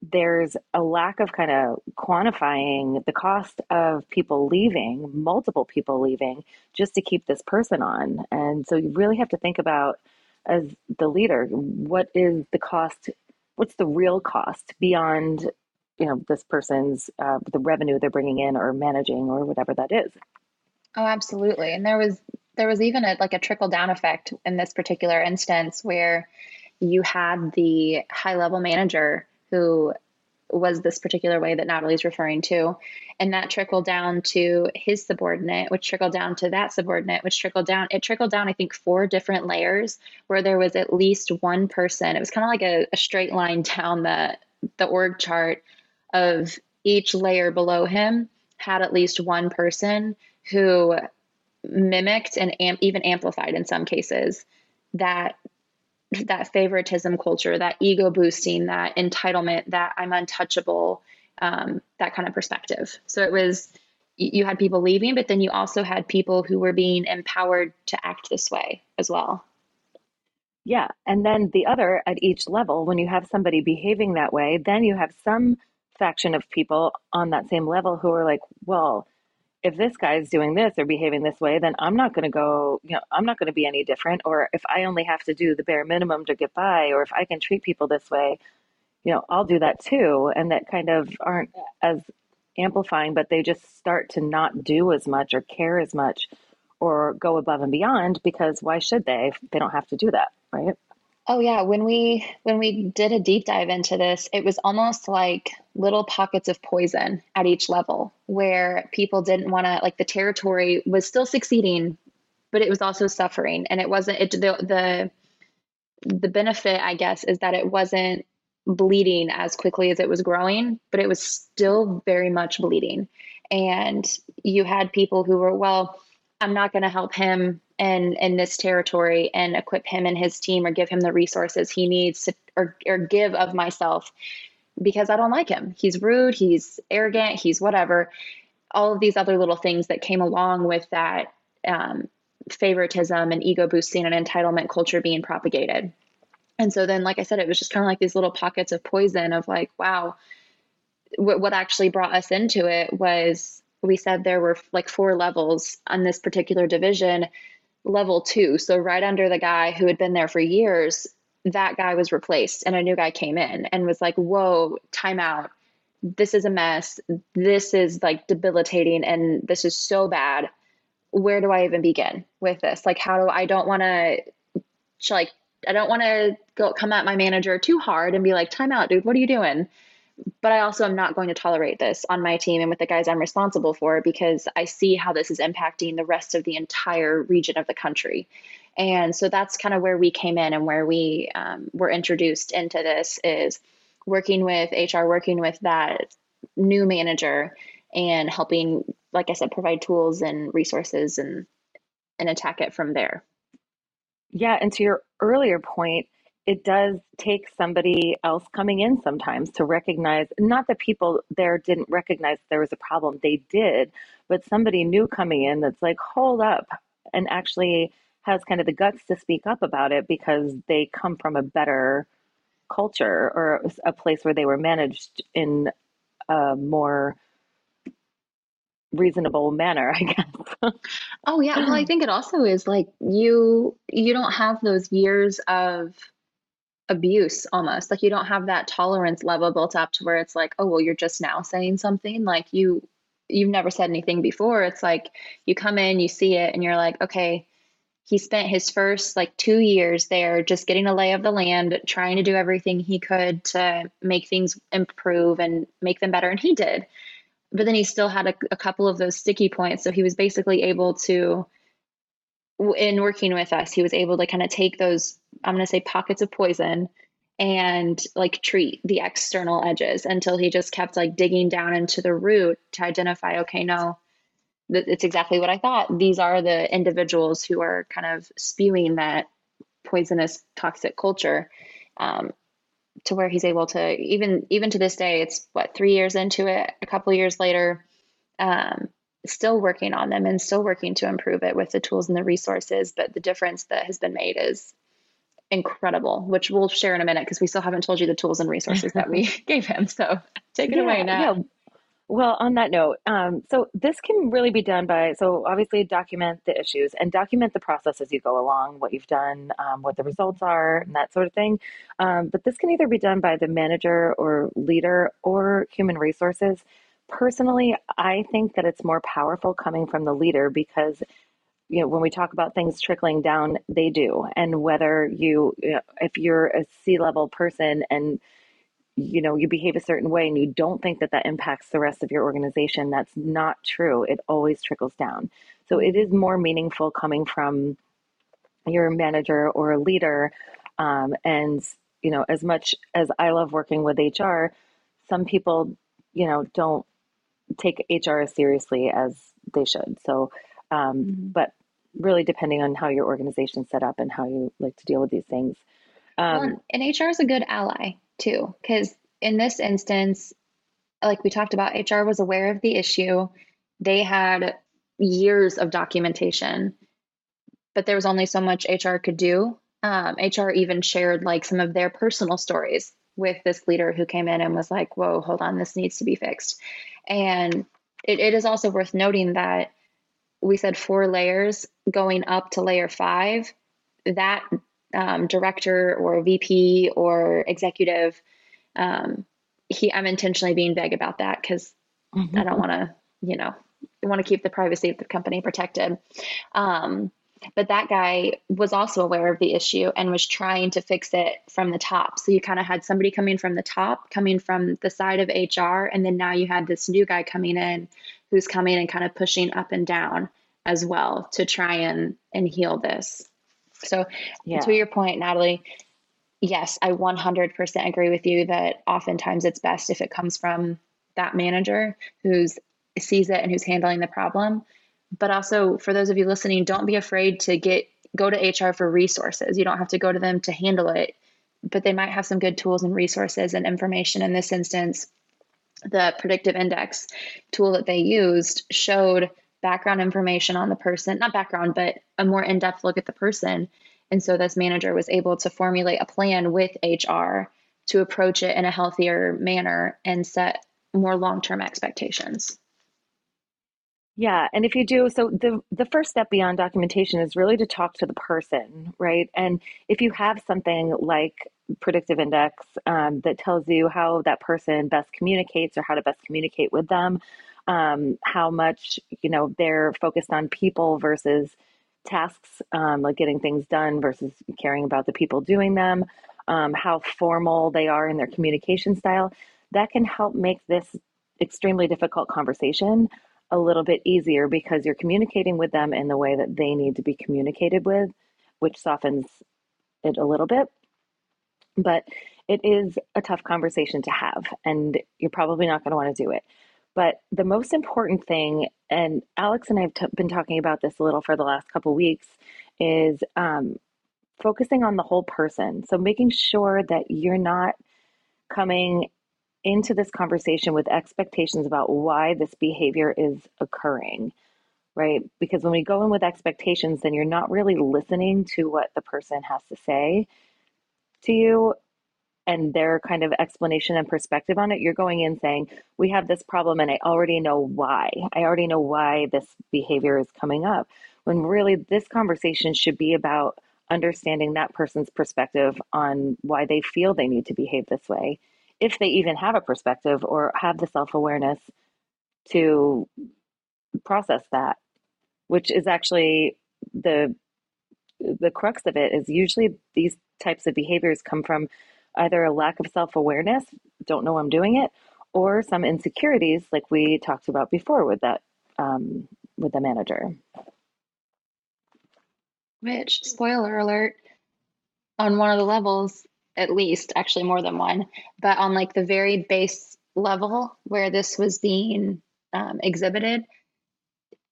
[SPEAKER 2] there's a lack of kind of quantifying the cost of people leaving multiple people leaving just to keep this person on. And so you really have to think about as the leader what is the cost what's the real cost beyond you know this person's uh, the revenue they're bringing in or managing or whatever that is?
[SPEAKER 1] Oh absolutely. And there was there was even a, like a trickle down effect in this particular instance where you had the high level manager who was this particular way that Natalie's referring to. And that trickled down to his subordinate, which trickled down to that subordinate, which trickled down. It trickled down, I think, four different layers where there was at least one person. It was kind of like a, a straight line down the the org chart of each layer below him had at least one person who mimicked and amp- even amplified in some cases that that favoritism culture, that ego boosting, that entitlement, that I'm untouchable, um, that kind of perspective. So it was you had people leaving, but then you also had people who were being empowered to act this way as well.
[SPEAKER 2] Yeah. And then the other at each level, when you have somebody behaving that way, then you have some faction of people on that same level who are like, well, if this guy's doing this or behaving this way, then I'm not going to go, you know, I'm not going to be any different. Or if I only have to do the bare minimum to get by, or if I can treat people this way, you know, I'll do that too. And that kind of aren't as amplifying, but they just start to not do as much or care as much or go above and beyond because why should they? They don't have to do that, right?
[SPEAKER 1] Oh yeah, when we when we did a deep dive into this, it was almost like little pockets of poison at each level where people didn't want to like the territory was still succeeding, but it was also suffering and it wasn't it the the the benefit I guess is that it wasn't bleeding as quickly as it was growing, but it was still very much bleeding. And you had people who were, well, I'm not going to help him in in this territory and equip him and his team or give him the resources he needs to or or give of myself because I don't like him. He's rude, he's arrogant, he's whatever. All of these other little things that came along with that um, favoritism and ego boosting and entitlement culture being propagated. And so then, like I said, it was just kind of like these little pockets of poison of like, wow, what, what actually brought us into it was we said there were like four levels on this particular division level two. So, right under the guy who had been there for years, that guy was replaced and a new guy came in and was like, whoa, timeout. This is a mess. This is like debilitating and this is so bad. Where do I even begin with this? Like, how do I don't want to like, I don't want to go come at my manager too hard and be like, timeout, dude, what are you doing? But I also am not going to tolerate this on my team and with the guys I'm responsible for because I see how this is impacting the rest of the entire region of the country. And so that's kind of where we came in and where we um, were introduced into this is working with HR, working with that new manager and helping, like I said, provide tools and resources and and attack it from there.
[SPEAKER 2] Yeah, and to your earlier point, it does take somebody else coming in sometimes to recognize not that people there didn't recognize there was a problem they did but somebody new coming in that's like hold up and actually has kind of the guts to speak up about it because they come from a better culture or a place where they were managed in a more reasonable manner i (laughs) guess.
[SPEAKER 1] Oh yeah. Well i think it also is like you you don't have those years of abuse almost like you don't have that tolerance level built up to where it's like oh well you're just now saying something like you you've never said anything before. It's like you come in you see it and you're like okay he spent his first like two years there just getting a lay of the land trying to do everything he could to make things improve and make them better and he did. But then he still had a, a couple of those sticky points so he was basically able to in working with us, he was able to kind of take those, I'm going to say pockets of poison and like treat the external edges until he just kept like digging down into the root to identify, okay, no, it's exactly what I thought. These are the individuals who are kind of spewing that poisonous, toxic culture. Um, to where he's able to even even to this day it's what three years into it a couple years later um, still working on them and still working to improve it with the tools and the resources. But the difference that has been made is incredible, which we'll share in a minute because we still haven't told you the tools and resources that we (laughs) gave him. So take it yeah, away now. Yeah.
[SPEAKER 2] Well, on that note, um, so this can really be done by, so obviously document the issues and document the process as you go along, what you've done, um, what the results are, and that sort of thing. Um, but this can either be done by the manager or leader or human resources. Personally, I think that it's more powerful coming from the leader because you know when we talk about things trickling down they do and whether you, you know, if you're a c-level person and you know you behave a certain way and you don't think that that impacts the rest of your organization that's not true it always trickles down so it is more meaningful coming from your manager or a leader um, and you know as much as i love working with hr some people you know don't take HR as seriously as they should. So, um, mm-hmm. but really depending on how your organization's set up and how you like to deal with these things.
[SPEAKER 1] Um, well, and HR is a good ally too, because in this instance, like we talked about, HR was aware of the issue. They had years of documentation, but there was only so much HR could do. Um, HR even shared like some of their personal stories with this leader who came in and was like, whoa, hold on, this needs to be fixed. And it, it is also worth noting that we said four layers going up to layer five. That um, director or VP or executive, um, he I'm intentionally being vague about that because mm-hmm. I don't want to, you know, want to keep the privacy of the company protected. Um, but that guy was also aware of the issue and was trying to fix it from the top. So you kind of had somebody coming from the top, coming from the side of HR, and then now you had this new guy coming in who's coming and kind of pushing up and down as well to try and and heal this. So yeah. to your point, Natalie, yes, I 100% agree with you that oftentimes it's best if it comes from that manager who's sees it and who's handling the problem but also for those of you listening, don't be afraid to get go to HR for resources. You don't have to go to them to handle it, but they might have some good tools and resources and information. In this instance, the predictive index tool that they used showed background information on the person, not background, but a more in depth look at the person. And so this manager was able to formulate a plan with HR to approach it in a healthier manner and set more long term expectations.
[SPEAKER 2] Yeah, and if you do, so the the first step beyond documentation is really to talk to the person, right? And if you have something like predictive index um, that tells you how that person best communicates or how to best communicate with them, um, how much you know they're focused on people versus tasks, um, like getting things done versus caring about the people doing them, um, how formal they are in their communication style, that can help make this extremely difficult conversation a little bit easier because you're communicating with them in the way that they need to be communicated with, which softens it a little bit. But it is a tough conversation to have, and you're probably not going to want to do it. But the most important thing, and Alex and I have t- been talking about this a little for the last couple weeks, is um, focusing on the whole person. So making sure that you're not coming into this conversation with expectations about why this behavior is occurring, right? Because when we go in with expectations, then you're not really listening to what the person has to say to you and their kind of explanation and perspective on it. You're going in saying, We have this problem, and I already know why. I already know why this behavior is coming up. When really, this conversation should be about understanding that person's perspective on why they feel they need to behave this way if they even have a perspective or have the self awareness to process that, which is actually the the crux of it is usually these types of behaviors come from either a lack of self awareness, don't know I'm doing it, or some insecurities like we talked about before with that um, with the manager.
[SPEAKER 1] Which, spoiler alert, on one of the levels, at least, actually more than one, but on like the very base level where this was being um, exhibited,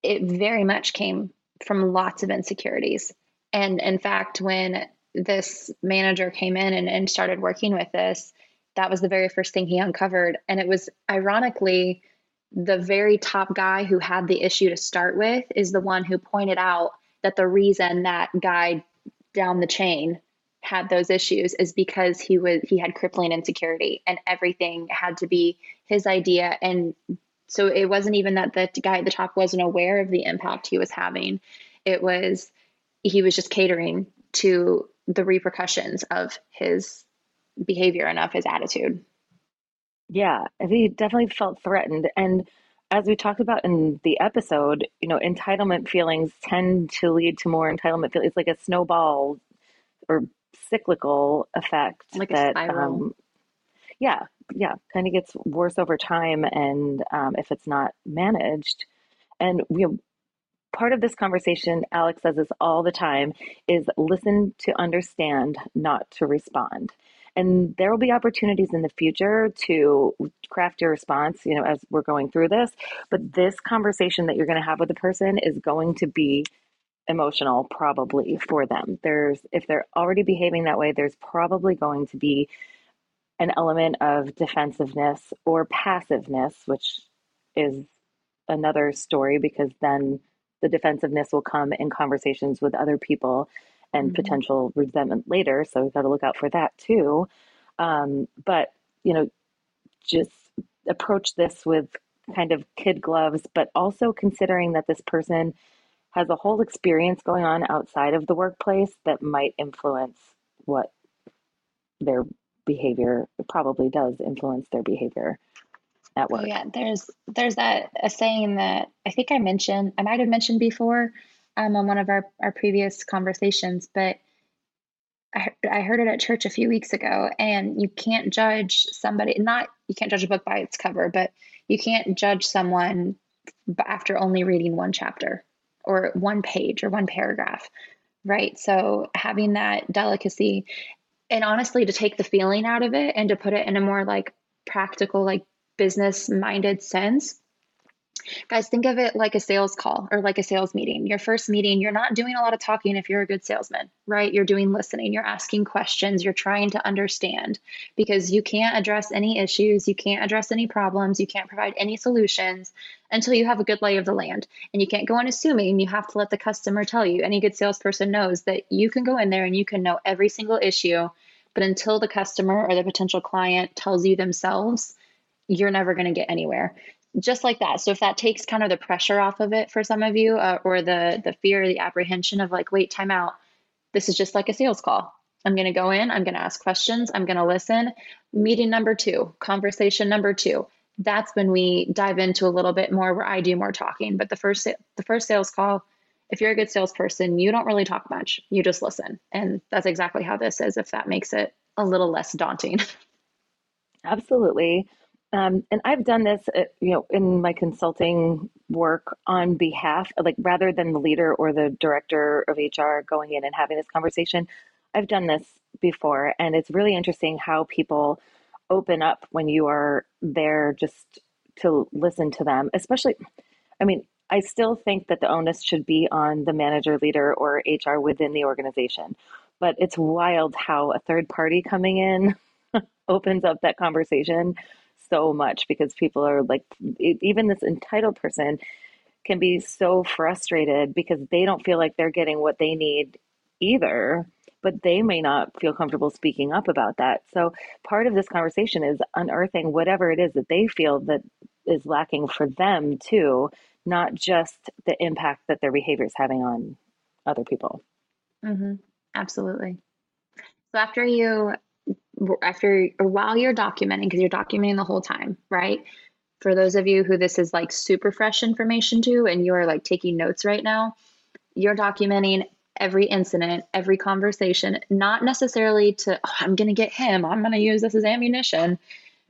[SPEAKER 1] it very much came from lots of insecurities. And in fact, when this manager came in and, and started working with this, that was the very first thing he uncovered. And it was ironically the very top guy who had the issue to start with is the one who pointed out that the reason that guy down the chain had those issues is because he was he had crippling insecurity and everything had to be his idea and so it wasn't even that the guy at the top wasn't aware of the impact he was having it was he was just catering to the repercussions of his behavior and of his attitude.
[SPEAKER 2] Yeah he definitely felt threatened. And as we talked about in the episode you know entitlement feelings tend to lead to more entitlement feelings it's like a snowball or cyclical effect
[SPEAKER 1] like that, a spiral. Um,
[SPEAKER 2] yeah, yeah, kind of gets worse over time, and um, if it's not managed, and we have, part of this conversation, Alex says this all the time, is listen to understand, not to respond. And there will be opportunities in the future to craft your response, you know, as we're going through this. But this conversation that you're going to have with the person is going to be emotional probably for them. There's if they're already behaving that way, there's probably going to be an element of defensiveness or passiveness, which is another story because then the defensiveness will come in conversations with other people and mm-hmm. potential resentment later. So we've got to look out for that too. Um, but, you know, just approach this with kind of kid gloves, but also considering that this person has a whole experience going on outside of the workplace that might influence what their behavior probably does influence their behavior at work.
[SPEAKER 1] Yeah, there's there's that a saying that I think I mentioned, I might have mentioned before um, on one of our, our previous conversations, but I, I heard it at church a few weeks ago, and you can't judge somebody, not you can't judge a book by its cover, but you can't judge someone after only reading one chapter or one page or one paragraph, right? So having that delicacy and honestly to take the feeling out of it and to put it in a more like practical, like business minded sense Guys, think of it like a sales call or like a sales meeting. Your first meeting, you're not doing a lot of talking if you're a good salesman, right? You're doing listening, you're asking questions, you're trying to understand because you can't address any issues, you can't address any problems, you can't provide any solutions until you have a good lay of the land. And you can't go on assuming, you have to let the customer tell you. Any good salesperson knows that you can go in there and you can know every single issue, but until the customer or the potential client tells you themselves, you're never going to get anywhere just like that. So if that takes kind of the pressure off of it for some of you, uh, or the the fear, the apprehension of like, wait, time out. This is just like a sales call. I'm going to go in. I'm going to ask questions. I'm going to listen. Meeting number two, conversation number two. That's when we dive into a little bit more where I do more talking. But the first the first sales call, if you're a good salesperson, you don't really talk much. You just listen, and that's exactly how this is. If that makes it a little less daunting. (laughs)
[SPEAKER 2] Absolutely. Um, and I've done this, uh, you know, in my consulting work on behalf, like rather than the leader or the director of HR going in and having this conversation, I've done this before, and it's really interesting how people open up when you are there just to listen to them. Especially, I mean, I still think that the onus should be on the manager, leader, or HR within the organization. But it's wild how a third party coming in (laughs) opens up that conversation so much because people are like, even this entitled person can be so frustrated because they don't feel like they're getting what they need either but they may not feel comfortable speaking up about that. So part of this conversation is unearthing whatever it is that they feel that is lacking for them too, not just the impact that their behavior is having on other people.
[SPEAKER 1] Mm-hmm. Absolutely. So after you after while you're documenting, because you're documenting the whole time, right? For those of you who this is like super fresh information to, and you are like taking notes right now, you're documenting every incident, every conversation, not necessarily to, oh, I'm going to get him, I'm going to use this as ammunition,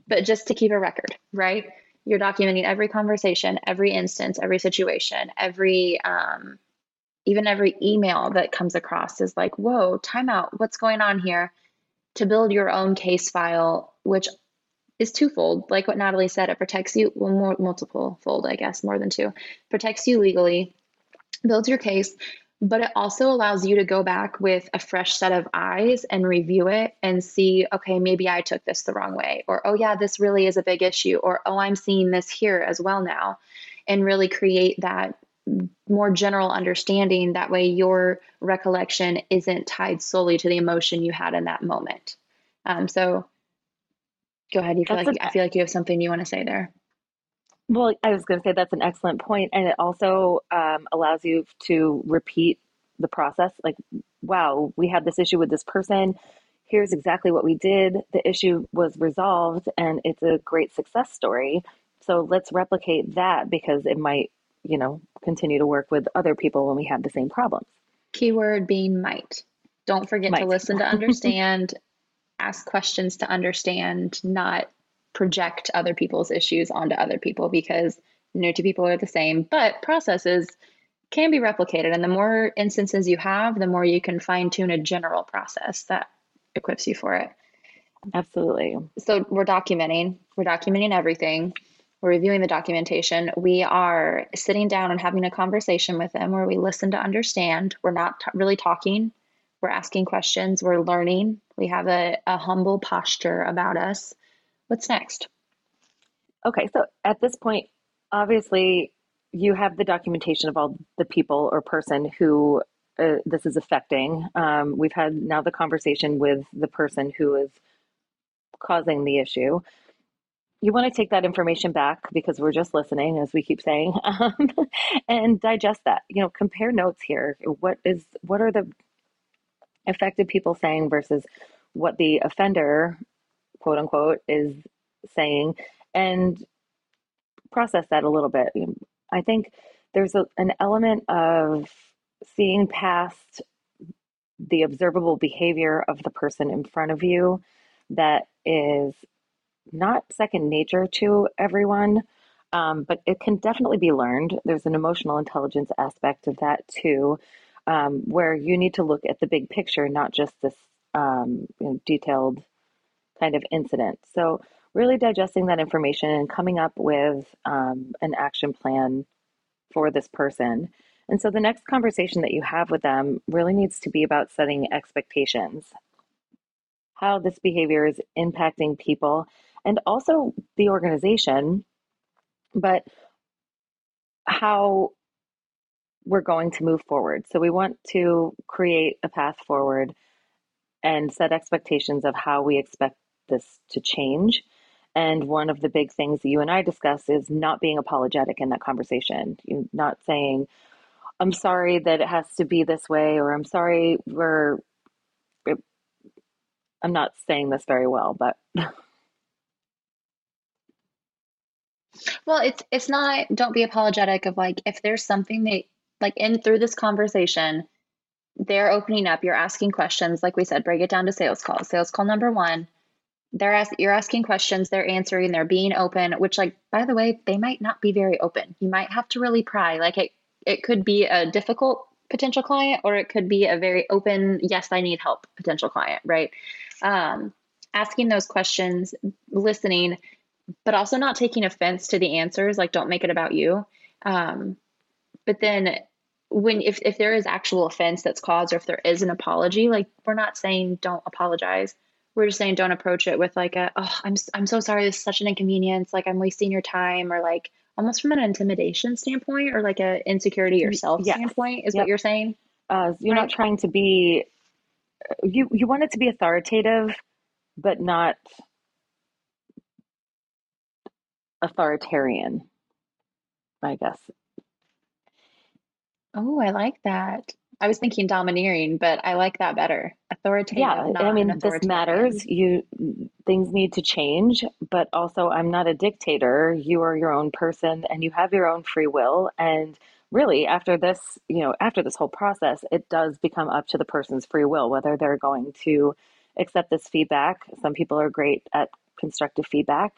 [SPEAKER 1] but just to keep a record, right? You're documenting every conversation, every instance, every situation, every, um, even every email that comes across is like, whoa, timeout, what's going on here? To build your own case file, which is twofold. Like what Natalie said, it protects you, well, more multiple fold, I guess, more than two, protects you legally, builds your case, but it also allows you to go back with a fresh set of eyes and review it and see, okay, maybe I took this the wrong way, or oh, yeah, this really is a big issue, or oh, I'm seeing this here as well now, and really create that more general understanding. That way, your recollection isn't tied solely to the emotion you had in that moment. Um, so, go ahead. You feel that's like an, I feel like you have something you want to say there.
[SPEAKER 2] Well, I was going to say that's an excellent point, and it also um, allows you to repeat the process. Like, wow, we had this issue with this person. Here's exactly what we did. The issue was resolved, and it's a great success story. So let's replicate that because it might you know, continue to work with other people when we have the same problems.
[SPEAKER 1] Keyword being might. Don't forget might. to listen to (laughs) understand, ask questions to understand, not project other people's issues onto other people because no two people are the same, but processes can be replicated. And the more instances you have, the more you can fine tune a general process that equips you for it.
[SPEAKER 2] Absolutely.
[SPEAKER 1] So we're documenting, we're documenting everything we're reviewing the documentation, we are sitting down and having a conversation with them where we listen to understand. We're not t- really talking, we're asking questions, we're learning. We have a, a humble posture about us. What's next?
[SPEAKER 2] Okay, so at this point, obviously, you have the documentation of all the people or person who uh, this is affecting. Um, we've had now the conversation with the person who is causing the issue you want to take that information back because we're just listening, as we keep saying, (laughs) um, and digest that. You know, compare notes here. What is what are the affected people saying versus what the offender, quote unquote, is saying, and process that a little bit. I think there's a, an element of seeing past the observable behavior of the person in front of you that is not second nature to everyone, um, but it can definitely be learned. There's an emotional intelligence aspect of that too, um, where you need to look at the big picture, not just this um, you know, detailed kind of incident. So, really digesting that information and coming up with um, an action plan for this person. And so, the next conversation that you have with them really needs to be about setting expectations, how this behavior is impacting people and also the organization, but how we're going to move forward. So we want to create a path forward and set expectations of how we expect this to change. And one of the big things that you and I discuss is not being apologetic in that conversation. You're not saying, I'm sorry that it has to be this way, or I'm sorry we're. I'm not saying this very well, but (laughs)
[SPEAKER 1] Well, it's it's not don't be apologetic of like if there's something that like in through this conversation, they're opening up, you're asking questions, like we said, break it down to sales call. Sales call number 1, they're ask, you're asking questions, they're answering, they're being open, which like by the way, they might not be very open. You might have to really pry. Like it it could be a difficult potential client or it could be a very open, yes, I need help potential client, right? Um, asking those questions, listening, but also not taking offense to the answers. Like, don't make it about you. Um, but then when if, if there is actual offense that's caused or if there is an apology like we're not saying don't apologize we're just saying don't approach it with like a oh i'm i'm so sorry this is such an inconvenience like i'm wasting your time or like almost from an intimidation standpoint or like a insecurity yourself yes. standpoint is yep. what you're saying
[SPEAKER 2] uh, you're right? not trying to be you you want it to be authoritative but not authoritarian, I guess.
[SPEAKER 1] Oh, I like that. I was thinking domineering, but I like that better. Authoritative.
[SPEAKER 2] Yeah, I mean, this matters. You things need to change, but also I'm not a dictator. You are your own person, and you have your own free will. And really, after this, you know, after this whole process, it does become up to the person's free will whether they're going to accept this feedback. Some people are great at constructive feedback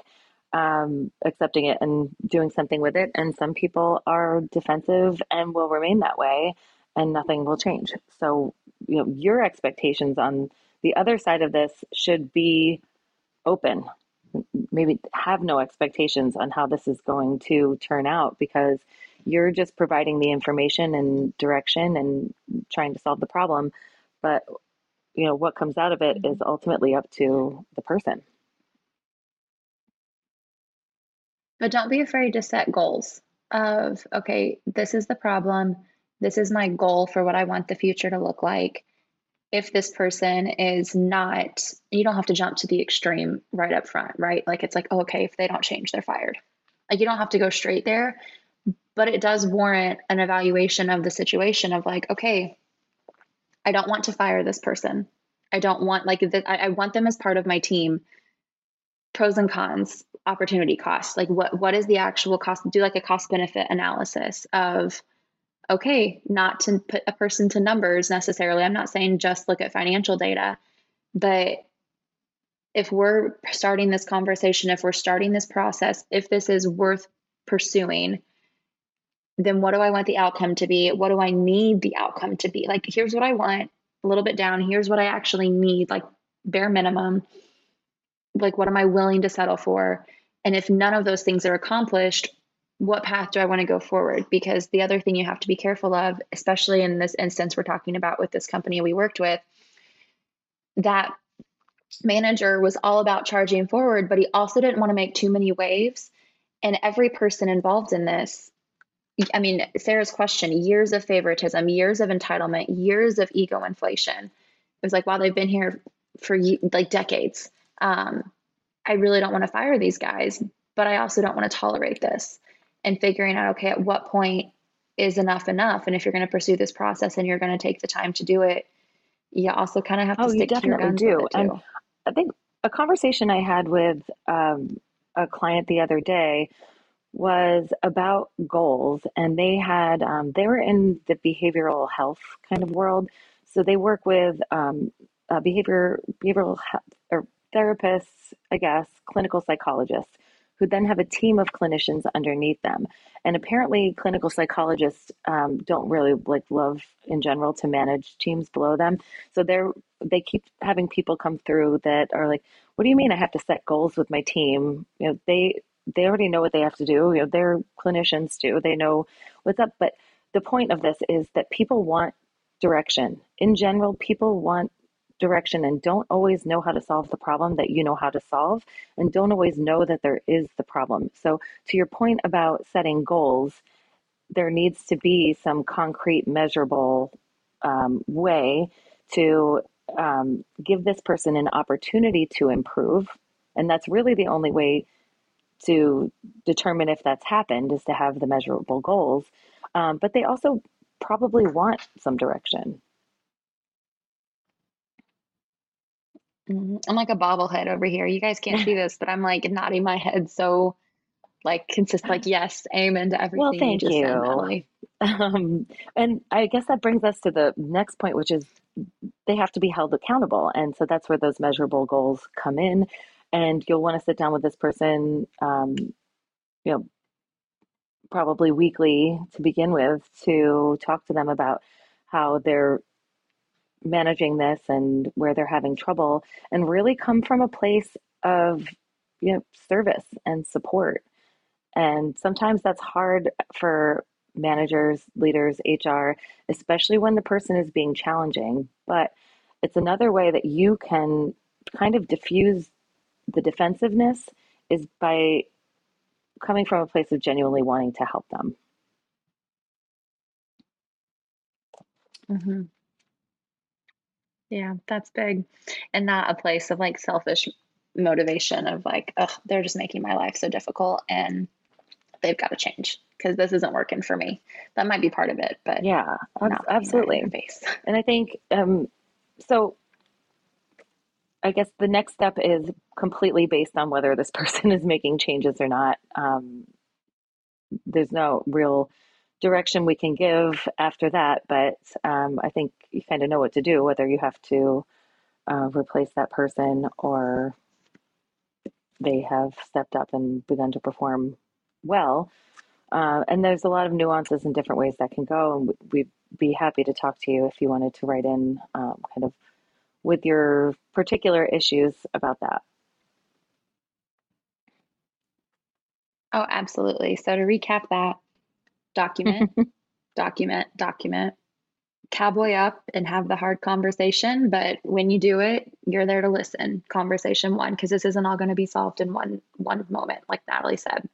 [SPEAKER 2] um, accepting it and doing something with it. And some people are defensive and will remain that way and nothing will change. So, you know, your expectations on the other side of this should be open. Maybe have no expectations on how this is going to turn out because you're just providing the information and direction and trying to solve the problem. But, you know, what comes out of it is ultimately up to the person.
[SPEAKER 1] But don't be afraid to set goals of, okay, this is the problem. This is my goal for what I want the future to look like. If this person is not, you don't have to jump to the extreme right up front, right? Like it's like, oh, okay, if they don't change, they're fired. Like you don't have to go straight there, but it does warrant an evaluation of the situation of like, okay, I don't want to fire this person. I don't want like I, I want them as part of my team. Pros and cons opportunity cost? Like what what is the actual cost? Do like a cost benefit analysis of okay not to put a person to numbers necessarily. I'm not saying just look at financial data but if we're starting this conversation if we're starting this process if this is worth pursuing then what do i want the outcome to be? What do i need the outcome to be? Like here's what i want a little bit down. Here's what i actually need like bare minimum like what am i willing to settle for? And if none of those things are accomplished what path do i want to go forward? Because the other thing you have to be careful of especially in this instance we're talking about with this company we worked with that manager was all about charging forward but he also didn't want to make too many waves. And every person involved in this i mean sarah's question years of favoritism years of entitlement years of ego inflation. It was like wow they've been here for like decades um, I really don't want to fire these guys, but I also don't want to tolerate this. And figuring out, okay, at what point is enough enough? And if you're going to pursue this process and you're going to take the time to do it, you also kind of have to oh, stick you definitely to your do. And
[SPEAKER 2] I think a conversation I had with um, a client the other day was about goals, and they had um, they were in the behavioral health kind of world, so they work with um, uh, behavior behavioral health, or therapists, I guess, clinical psychologists, who then have a team of clinicians underneath them. And apparently, clinical psychologists um, don't really like love in general to manage teams below them. So they're they keep having people come through that are like, "What do you mean I have to set goals with my team?" You know, they they already know what they have to do. You know, they're clinicians do. They know what's up. But the point of this is that people want direction. In general, people want direction and don't always know how to solve the problem that you know how to solve and don't always know that there is the problem. So, to your point about setting goals, there needs to be some concrete, measurable um, way to um, give this person an opportunity to improve. And that's really the only way to determine if that's happened is to have the measurable goals. Um, but they also probably want some direction.
[SPEAKER 1] Mm-hmm. I'm like a bobblehead over here. You guys can't see (laughs) this, but I'm like nodding my head so like consist like (laughs) yes, amen to everything.
[SPEAKER 2] Well, thank you. you. (laughs) Um, and I guess that brings us to the next point, which is they have to be held accountable, and so that's where those measurable goals come in. And you'll want to sit down with this person, um, you know, probably weekly to begin with, to talk to them about how they're managing this and where they're having trouble and really come from a place of you know service and support. And sometimes that's hard for managers leaders hr especially when the person is being challenging. But it's another way that you can kind of diffuse the defensiveness is by coming from a place of genuinely wanting to help them.
[SPEAKER 1] Mm-hmm. Yeah, that's big. And not a place of like selfish motivation of like, oh, they're just making my life so difficult and they've got to change because this isn't working for me. That might be part of it, but
[SPEAKER 2] yeah, absolutely. (laughs) And I think um, so. I guess the next step is completely based on whether this (laughs) person is making changes or not. Um, there's no real direction we can give after that, but um, I think you kind of know what to do, whether you have to uh, replace that person or they have stepped up and begun to perform well. Uh, and there's a lot of nuances and different ways that can go. And we'd be happy to talk to you if you wanted to write in um, kind of with your particular issues about that.
[SPEAKER 1] Oh, absolutely. So to recap that, document, (laughs) document, document, cowboy up and have the hard conversation. But when you do it, you're there to listen. Conversation one, because this isn't all going to be solved in one one moment, like Natalie said.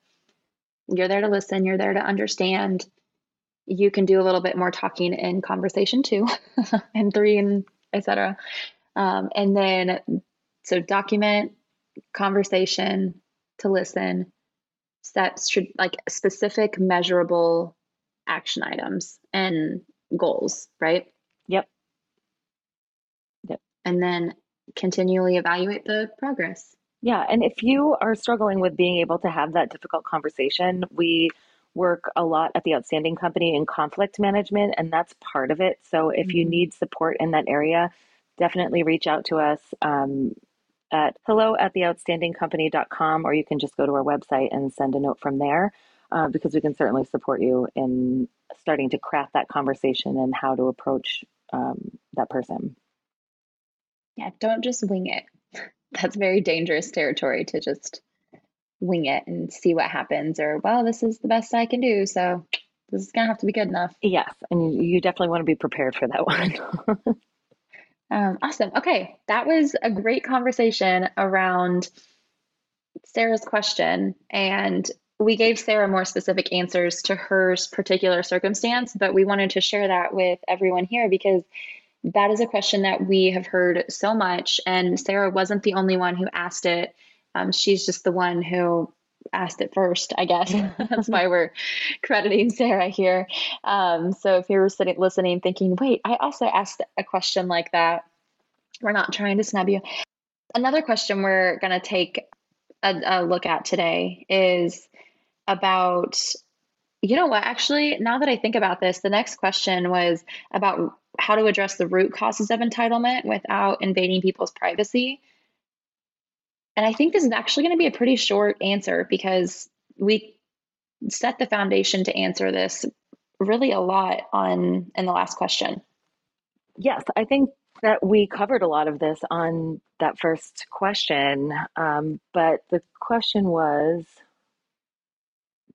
[SPEAKER 1] You're there to listen. You're there to understand. You can do a little bit more talking in conversation two, and (laughs) three, and etc. Um, and then, so document conversation to listen set should like specific measurable action items and goals, right?
[SPEAKER 2] Yep.
[SPEAKER 1] Yep. And then continually evaluate the progress.
[SPEAKER 2] Yeah. And if you are struggling with being able to have that difficult conversation, we work a lot at the Outstanding Company in conflict management, and that's part of it. So if mm-hmm. you need support in that area, definitely reach out to us. Um, at hello at theoutstandingcompany.com, or you can just go to our website and send a note from there uh, because we can certainly support you in starting to craft that conversation and how to approach um, that person.
[SPEAKER 1] Yeah, don't just wing it. (laughs) That's very dangerous territory to just wing it and see what happens, or, well, this is the best I can do. So this is going to have to be good enough.
[SPEAKER 2] Yes. And you definitely want to be prepared for that one. (laughs)
[SPEAKER 1] Um, awesome. Okay. That was a great conversation around Sarah's question. And we gave Sarah more specific answers to her particular circumstance, but we wanted to share that with everyone here because that is a question that we have heard so much. And Sarah wasn't the only one who asked it. Um, she's just the one who asked it first, I guess. (laughs) (laughs) That's why we're crediting Sarah here. Um, so if you're sitting listening, thinking, "Wait, I also asked a question like that," we're not trying to snub you. Another question we're going to take a, a look at today is about you know what? Actually, now that I think about this, the next question was about how to address the root causes of entitlement without invading people's privacy. And I think this is actually going to be a pretty short answer because we set the foundation to answer this really a lot on in the last question.
[SPEAKER 2] Yes, I think that we covered a lot of this on that first question. Um, but the question was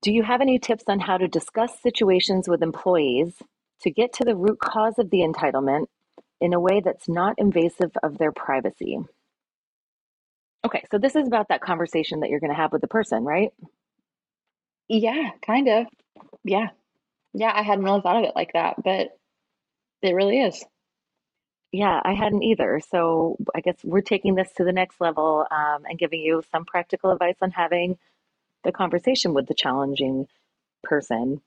[SPEAKER 2] Do you have any tips on how to discuss situations with employees to get to the root cause of the entitlement in a way that's not invasive of their privacy? Okay, so this is about that conversation that you're going to have with the person, right?
[SPEAKER 1] Yeah, kind of. Yeah. Yeah, I hadn't really thought of it like that, but it really is.
[SPEAKER 2] Yeah, I hadn't either. So I guess we're taking this to the next level um, and giving you some practical advice on having the conversation with the challenging person.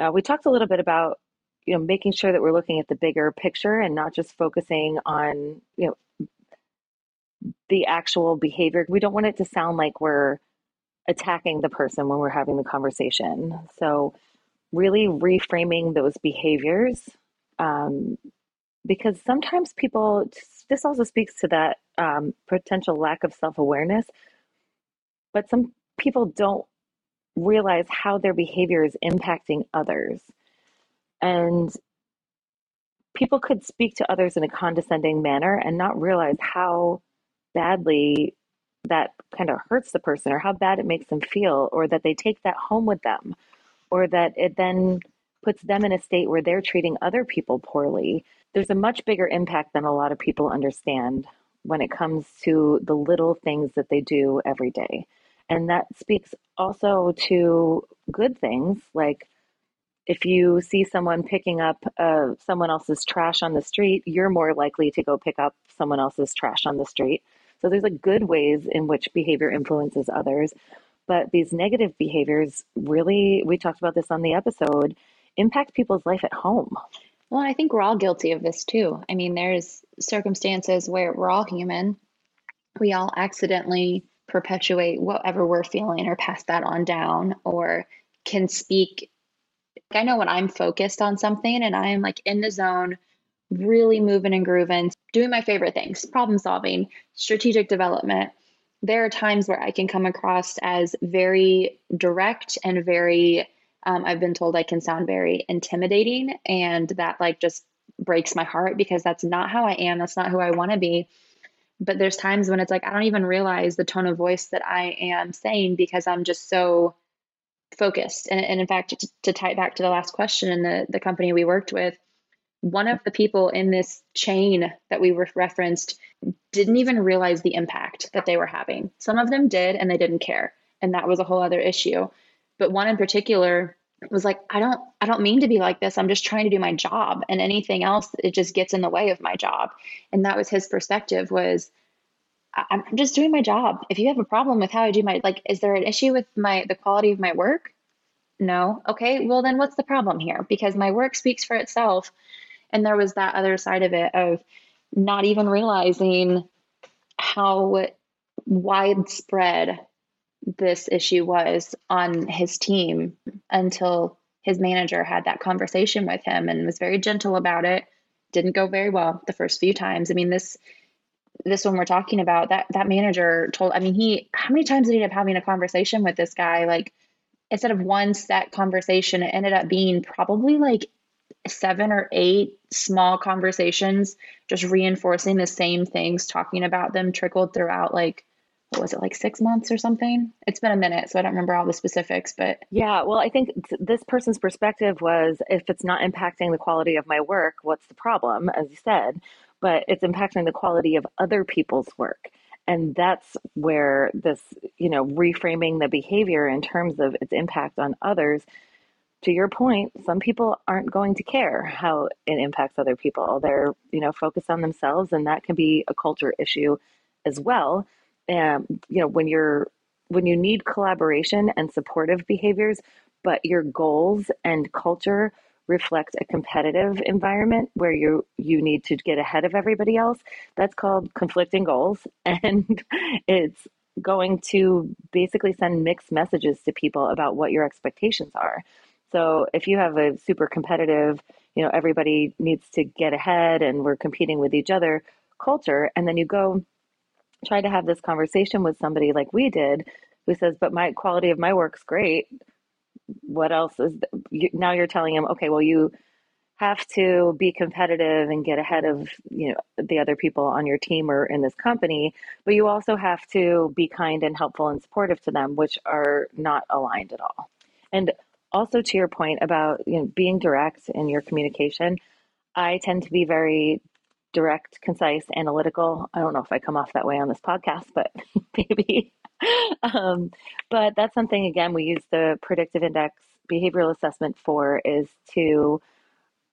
[SPEAKER 2] Uh, we talked a little bit about you know making sure that we're looking at the bigger picture and not just focusing on you know the actual behavior. We don't want it to sound like we're attacking the person when we're having the conversation. So really reframing those behaviors um, because sometimes people this also speaks to that um, potential lack of self-awareness but some people don't realize how their behavior is impacting others and people could speak to others in a condescending manner and not realize how badly that kind of hurts the person or how bad it makes them feel or that they take that home with them or that it then puts them in a state where they're treating other people poorly there's a much bigger impact than a lot of people understand when it comes to the little things that they do every day. And that speaks also to good things like if you see someone picking up uh, someone else's trash on the street, you're more likely to go pick up someone else's trash on the street. So there's like good ways in which behavior influences others. But these negative behaviors really, we talked about this on the episode, impact people's life at home.
[SPEAKER 1] Well, I think we're all guilty of this too. I mean, there's circumstances where we're all human. We all accidentally perpetuate whatever we're feeling or pass that on down or can speak. I know when I'm focused on something and I am like in the zone, really moving and grooving, doing my favorite things, problem solving, strategic development. There are times where I can come across as very direct and very um, I've been told I can sound very intimidating, and that like just breaks my heart because that's not how I am. That's not who I want to be. But there's times when it's like I don't even realize the tone of voice that I am saying because I'm just so focused. And, and in fact, to, to tie back to the last question in the, the company we worked with, one of the people in this chain that we were referenced didn't even realize the impact that they were having. Some of them did and they didn't care. And that was a whole other issue but one in particular was like i don't i don't mean to be like this. I'm just trying to do my job. And anything else it just gets in the way of my job. And that was his perspective was i'm just doing my job. If you have a problem with how i do my like is there an issue with my the quality of my work? No. Okay well then what's the problem here? Because my work speaks for itself. And there was that other side of it of not even realizing how widespread this issue was on his team until his manager had that conversation with him and was very gentle about it. Didn't go very well the first few times. I mean, this this one we're talking about, that that manager told I mean, he how many times did he end up having a conversation with this guy? Like instead of one set conversation, it ended up being probably like seven or eight small conversations, just reinforcing the same things, talking about them trickled throughout like what was it like six months or something? It's been a minute so i don't remember all the specifics but
[SPEAKER 2] yeah well i think this person's perspective was if it's not impacting the quality of my work what's the problem as you said? But it's impacting the quality of other people's work. And that's where this you know reframing the behavior in terms of its impact on others to your point some people aren't going to care how it impacts other people. They're you know focused on themselves and that can be a culture issue as well um, you know, when you're when you need collaboration and supportive behaviors, but your goals and culture reflect a competitive environment where you you need to get ahead of everybody else that's called conflicting goals. (laughs) And it's going to basically send mixed messages to people about what your expectations are. So if you have a super competitive you know everybody needs to get ahead and we're competing with each other culture and then you go try to have this conversation with somebody like we did who says but my quality of my work's great. What else is now you're telling him okay well you have to be competitive and get ahead of you know the other people on your team or in this company but you also have to be kind and helpful and supportive to them which are not aligned at all. And also to your point about you know being direct in your communication i tend to be very direct concise analytical i don't know if i come off that way on this podcast but (laughs) maybe um, but that's something again we use the predictive index behavioral assessment for is to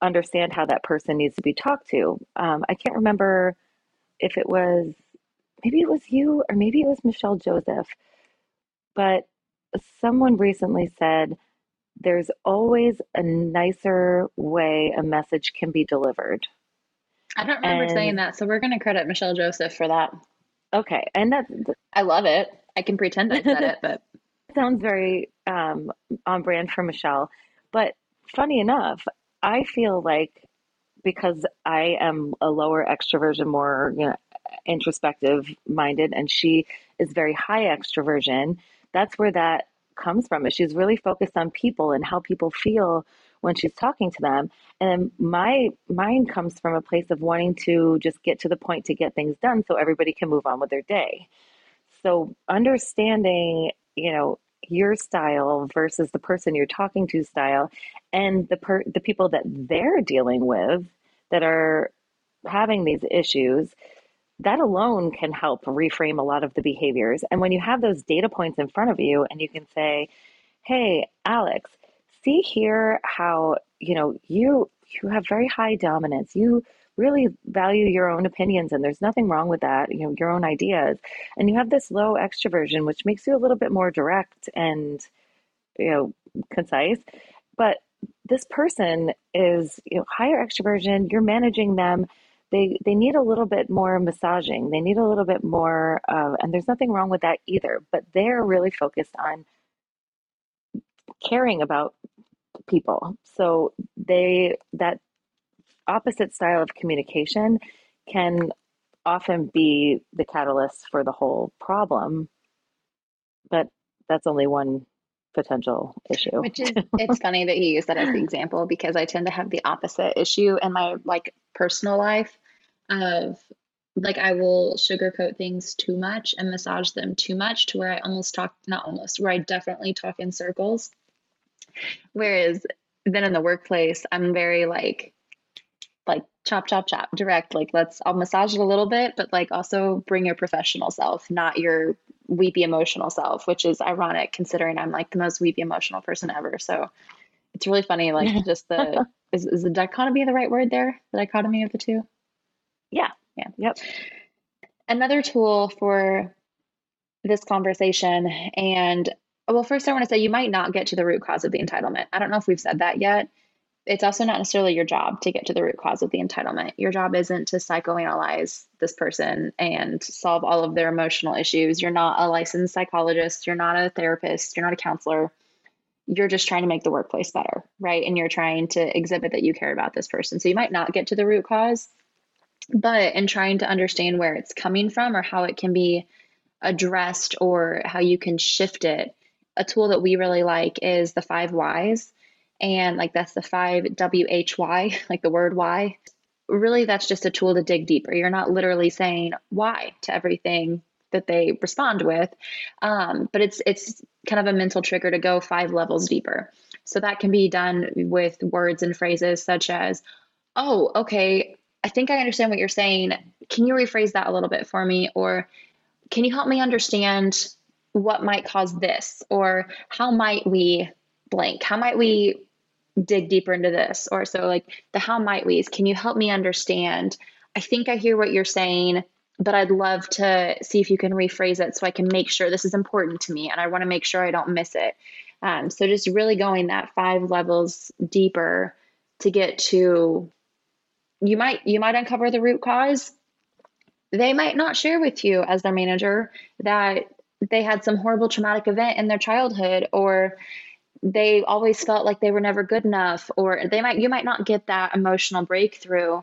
[SPEAKER 2] understand how that person needs to be talked to. Um, I can't remember if it was maybe it was you or maybe it was Michelle Joseph, but someone recently said there's always a nicer way a message can be delivered.
[SPEAKER 1] I don't remember and, saying that, so we're going to credit Michelle Joseph for that.
[SPEAKER 2] Okay, and that's
[SPEAKER 1] I love it. I can pretend I said it, (laughs) but
[SPEAKER 2] sounds very um, on brand for Michelle. But funny enough, I feel like because I am a lower extroversion, more you know, introspective minded, and she is very high extroversion. That's where that comes from. Is she's really focused on people and how people feel when she's talking to them. And my mind comes from a place of wanting to just get to the point to get things done so everybody can move on with their day. So understanding, you know, your style versus the person you're talking to style and the per- the people that they're dealing with that are having these issues that alone can help reframe a lot of the behaviors and when you have those data points in front of you and you can say hey alex see here how you know you you have very high dominance. You really value your own opinions and there's nothing wrong with that you know your own ideas. And you have this low extroversion which makes you a little bit more direct and you know concise. But this person is you know higher extroversion. You're managing them. They they need a little bit more massaging. They need a little bit more uh, and there's nothing wrong with that either. But they're really focused on caring about people. So they that opposite style of communication can often be the catalyst for the whole problem but that's only one potential issue.
[SPEAKER 1] Which is (laughs) it's funny that you use that as the example because i tend to have the opposite issue in my like personal life of like i will sugarcoat things too much and massage them too much to where i almost talk not almost where i definitely talk in circles whereas then in the workplace i'm very like like chop chop chop direct like let's i'll massage it a little bit but like also bring your professional self not your weepy emotional self which is ironic considering i'm like the most weepy emotional person ever. So it's really funny like (laughs) just the is, is the dichotomy the right word there? The dichotomy of the two?
[SPEAKER 2] Yeah.
[SPEAKER 1] Yeah.
[SPEAKER 2] Yep.
[SPEAKER 1] Another tool for this conversation and well first i want to say you might not get to the root cause of the entitlement i don't know if we've said that yet it's also not necessarily your job to get to the root cause of the entitlement. Your job isn't to psychoanalyze this person and solve all of their emotional issues. You're not a licensed psychologist, you're not a therapist, you're not a counselor. You're just trying to make the workplace better, right? And you're trying to exhibit that you care about this person. So you might not get to the root cause, but in trying to understand where it's coming from or how it can be addressed or how you can shift it, a tool that we really like is the five whys and like that's the 5WHY, (laughs) like the word why. Really, that's just a tool to dig deeper. You're not literally saying why to everything that they respond with, um, but it's it's kind of a mental trigger to go five levels deeper. So that can be done with words and phrases such as, "Oh, okay, I think I understand what you're saying. Can you rephrase that a little bit for me?" Or, "Can you help me understand what might cause this?" Or, "How might we blank? How might we dig deeper into this? Or so like the how might we's, can you help me understand? I think I hear what you're saying. but I'd love to see if you can rephrase it so I can make sure this is important to me and I want to make sure I don't miss it. Um, so just really going that five levels deeper to get to you might you might uncover the root cause. They might not share with you as their manager that they had some horrible traumatic event in their childhood or they always felt like they were never good enough or they might you might not get that emotional breakthrough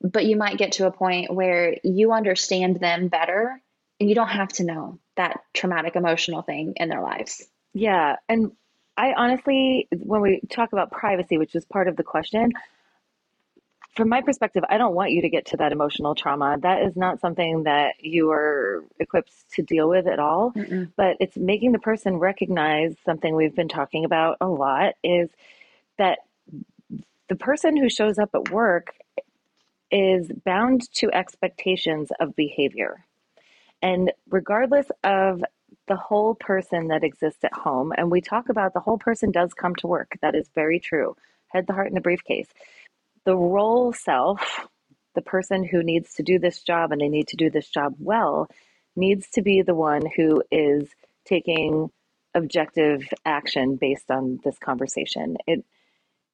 [SPEAKER 1] but you might get to a point where you understand them better and you don't have to know that traumatic emotional thing in their lives.
[SPEAKER 2] Yeah. And I honestly, when we talk about privacy, which is part of the question, from my perspective, I don't want you to get to that emotional trauma. That is not something that you are equipped to deal with at all. Mm-mm. But it's making the person recognize something we've been talking about a lot is that the person who shows up at work is bound to expectations of behavior. And regardless of the whole person that exists at home, and we talk about the whole person does come to work, that is very true. Head, the heart, and the briefcase. The role self, the person who needs to do this job and they need to do this job well, needs to be the one who is taking objective action based on this conversation. It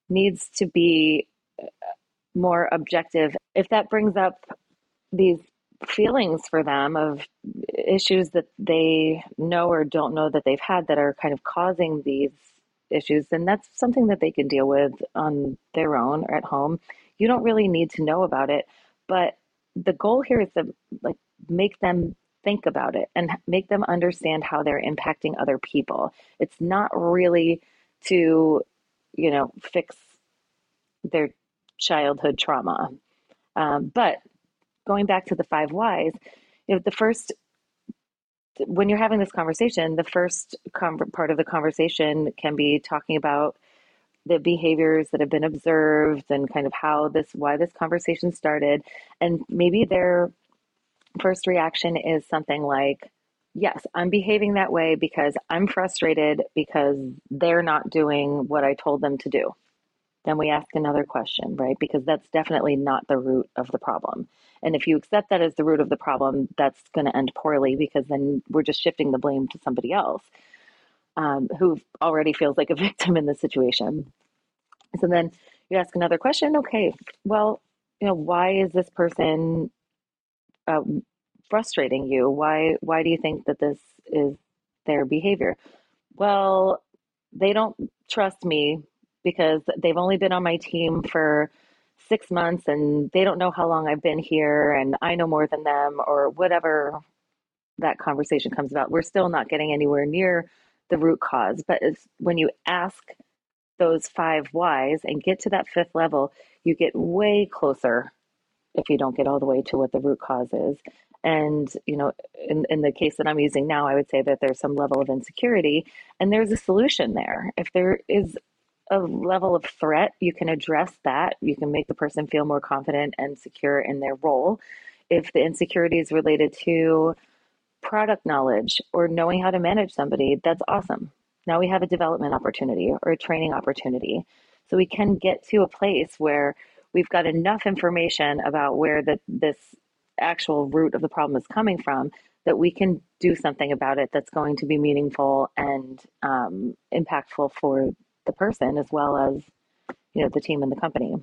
[SPEAKER 2] needs to be uh, more objective. If that brings up these feelings for them of issues that they know or don't know that they've had that are kind of causing these issues, then that's something that they can deal with on their own or at home. You don't really need to know about it, but the goal here is to like make them think about it and make them understand how they're impacting other people. It's not really to, you know, fix their childhood trauma. Um, but going back to the five whys, you know, the first, when you're having this conversation, the first com- part of the conversation can be talking about the behaviors that have been observed and kind of how this, why this conversation started. And maybe their first reaction is something like, Yes, I'm behaving that way because I'm frustrated because they're not doing what I told them to do then we ask another question, right? Because that's definitely not the root of the problem. And if you accept that as the root of the problem, that's going to end poorly because then we're just shifting the blame to somebody else um, who already feels like a (laughs) victim in the situation. So then you ask another question. Okay, well, you know, why is this person uh, frustrating you? Why why do you think that this is their behavior? Well, they don't trust me because they've only been on my team for six months and they don't know how long I've been here and I know more than them or whatever that conversation comes about. We're still not getting anywhere near the root cause. But when you ask those five whys and get to that fifth level, you get way closer if you don't get all the way to what the root cause is. And, you know, in, in the case that I'm using now, I would say that there's some level of insecurity and there's a solution there. If there is a level of threat, you can address that. You can make the person feel more confident and secure in their role. If the insecurity is related to product knowledge or knowing how to manage somebody, that's awesome. Now we have a development opportunity or a training opportunity. So we can get to a place where we've got enough information about where the, this actual root of the problem is coming from that we can do something about it that's going to be meaningful and um, impactful for the person as well as you know the team and the company.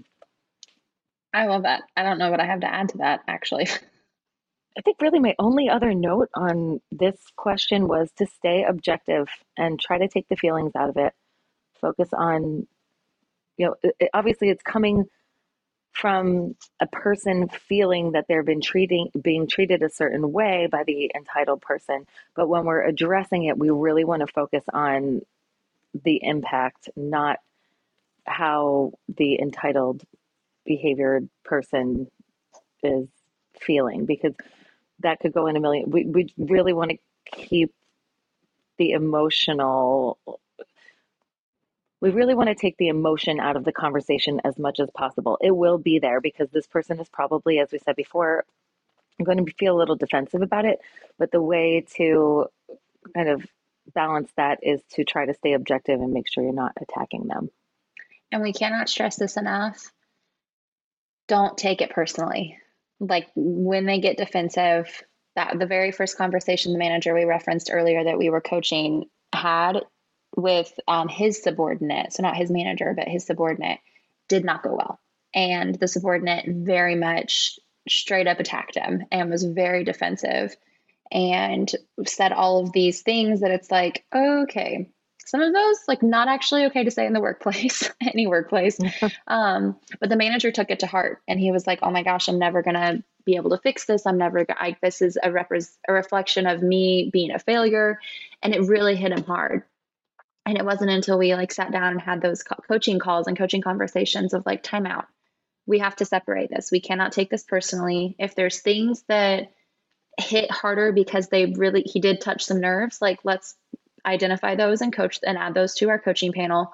[SPEAKER 1] I love that. I don't know what i have to add to that actually. (laughs)
[SPEAKER 2] I think really my only other note on this question was to stay objective and try to take the feelings out of it. Focus on you know it, obviously it's coming from a person feeling that they've been treating being treated a certain way by the entitled person but when we're addressing it we really want to focus on the impact, not how the entitled behavior person is feeling, because that could go in a million. We, we really want to keep the emotional we really want to take the emotion out of the conversation as much as possible. It will be there because this person is probably, as we said before, going to feel a little defensive about it. But the way to kind of balance that is to try to stay objective and make sure you're not attacking them.
[SPEAKER 1] And we cannot stress this enough. Don't take it personally. like when they get defensive, that the very first conversation the manager we referenced earlier that we were coaching had with um, his subordinate, so not his manager, but his subordinate, did not go well. And the subordinate very much straight up attacked him and was very defensive and said all of these things that it's like, okay, some of those like not actually okay to say in the workplace, (laughs) any workplace. (laughs) um, but the manager took it to heart and he was like, oh my gosh, I'm never gonna be able to fix this. I'm never, I, this is a, repre- a reflection of me being a failure. And it really hit him hard. And it wasn't until we like sat down and had those co- coaching calls and coaching conversations of like, timeout. We have to separate this. We cannot take this personally. If there's things that hit harder because they really, he did touch some nerves, like let's identify those and coach and add those to our coaching panel.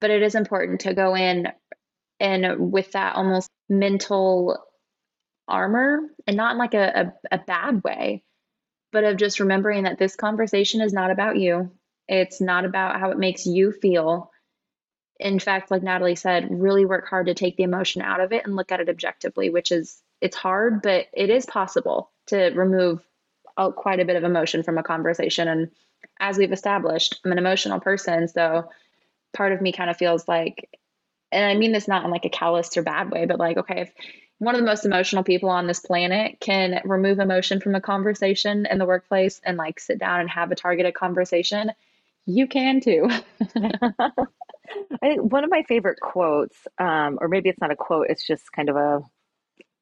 [SPEAKER 1] But it is important to go in and with that almost mental armor and not in like a, a, a bad way, but of just remembering that this conversation is not about you. It's not about how it makes you feel. In fact, like Natalie said, really work hard to take the emotion out of it and look at it objectively, which is it's hard, but it is possible to remove quite a bit of emotion from a conversation. And as we've established, I'm an emotional person, so part of me kind of feels like, and I mean this not in like a callous or bad way, but like, okay, if one of the most emotional people on this planet can remove emotion from a conversation in the workplace and like sit down and have a targeted conversation, you can too. (laughs)
[SPEAKER 2] I, think one of my favorite quotes, um, or maybe it's not a quote, it's just kind of a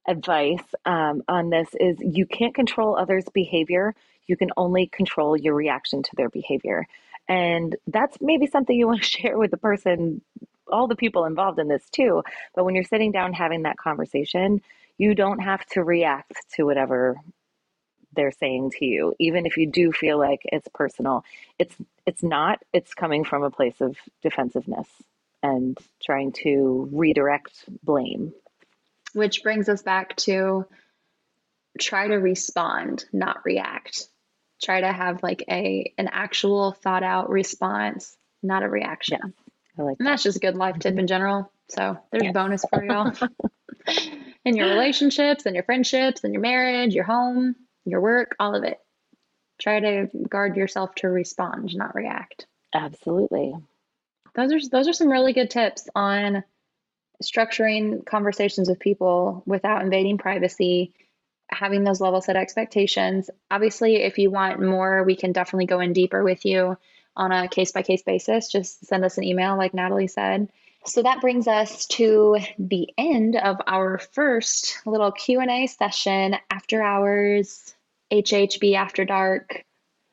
[SPEAKER 2] advice um, on this is you can't control others' behavior. You can only control your reaction to their behavior. And that's maybe something you want to (laughs) share with the person all the people involved in this too. But when you're sitting down having that conversation, you don't have to react to whatever they're saying to you even if you do feel like it's personal it's it's not it's coming from a place of defensiveness and trying to redirect blame
[SPEAKER 1] which brings us back to try to respond not react try to have like a an actual thought out response not a reaction yeah. I like and that's just a good life tip in general. So there's a bonus for y'all (laughs) (laughs) in your relationships and your friendships and your marriage, your home, your work, all of it. Try to guard yourself to respond, not react.
[SPEAKER 2] Absolutely.
[SPEAKER 1] Those are those are some really good tips on structuring conversations with people without invading privacy, having those level set expectations. Obviously, if you want more, we can definitely go in deeper with you on a case by case basis. Just send us an email, like Natalie said. So that brings us to the end of our first little Q&A session after hours HHB after dark.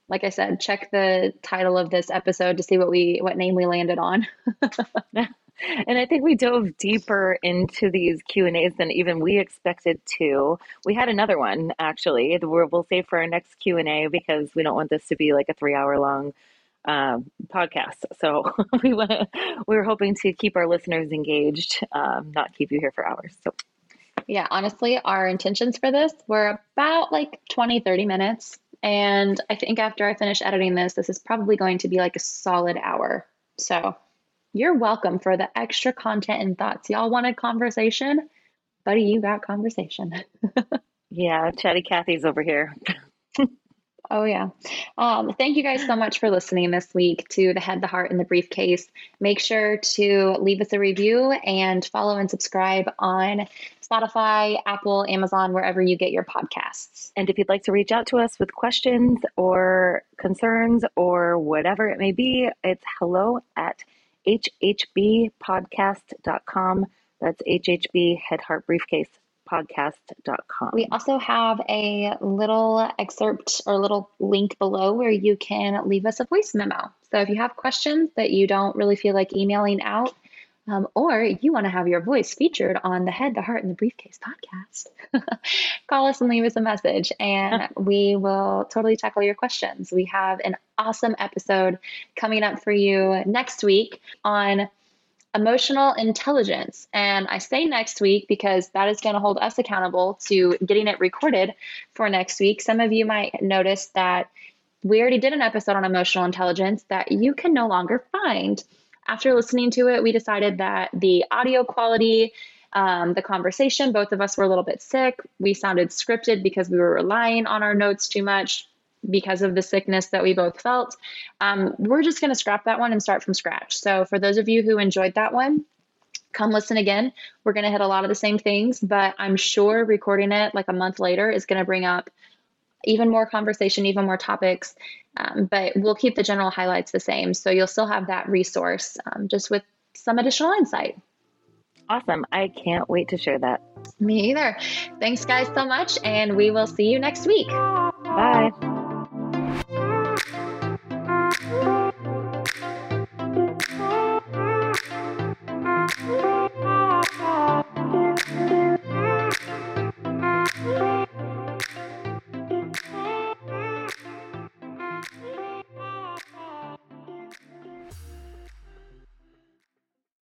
[SPEAKER 1] Like I said, check the title of this episode to see what we what name we landed on. (laughs) (laughs)
[SPEAKER 2] and I think we dove deeper into these Q and A's than even we expected to. We had another one actually. We'll save for our next Q and A because we don't want this to be like a three hour long um, podcast. So (laughs) we want to, we're hoping to keep our listeners engaged, um, not keep you here for hours. So
[SPEAKER 1] yeah, honestly, our intentions for this were about like 20, 30 minutes. And I think after I finish editing this, this is probably going to be like a solid hour. So you're welcome for the extra content and thoughts. Y'all wanted conversation? Buddy, you got conversation. (laughs)
[SPEAKER 2] yeah, Chatty Cathy's over here.
[SPEAKER 1] Oh, yeah. Um, thank you guys so much for listening this week to the Head, the Heart, and the Briefcase. Make sure to leave us a review and follow and subscribe on Spotify, Apple, Amazon, wherever you get your podcasts.
[SPEAKER 2] And if you'd like to reach out to us with questions or concerns or whatever it may be, it's hello at hhbpodcast.com. That's HHB Head, Heart, Briefcase podcast.com.
[SPEAKER 1] We also have a little excerpt or little link below where you can leave us a voice memo. So if you have questions that you don't really feel like emailing out, um, or you want to have your voice featured on the Head, the Heart, and the Briefcase podcast, (laughs) call us and leave us a message, and (laughs) we will totally tackle your questions. We have an awesome episode coming up for you next week on emotional intelligence. And I say next week because that is going to hold us accountable to getting it recorded for next week. Some of you might notice that we already did an episode on emotional intelligence that you can no longer find. After listening to it, we decided that the audio quality um, the conversation. Both of us were a little bit sick. We sounded scripted because we were relying on our notes too much because of the sickness that we both felt. Um, we're just going to scrap that one and start from scratch. So, for those of you who enjoyed that one, come listen again. We're going to hit a lot of the same things, but I'm sure recording it like a month later is going to bring up even more conversation, even more topics. Um, but we'll keep the general highlights the same. So you'll still have that resource um, just with some additional insight.
[SPEAKER 2] Awesome. I can't wait to share that.
[SPEAKER 1] Me either. Thanks, guys, so much. And we will see you next week.
[SPEAKER 2] Bye.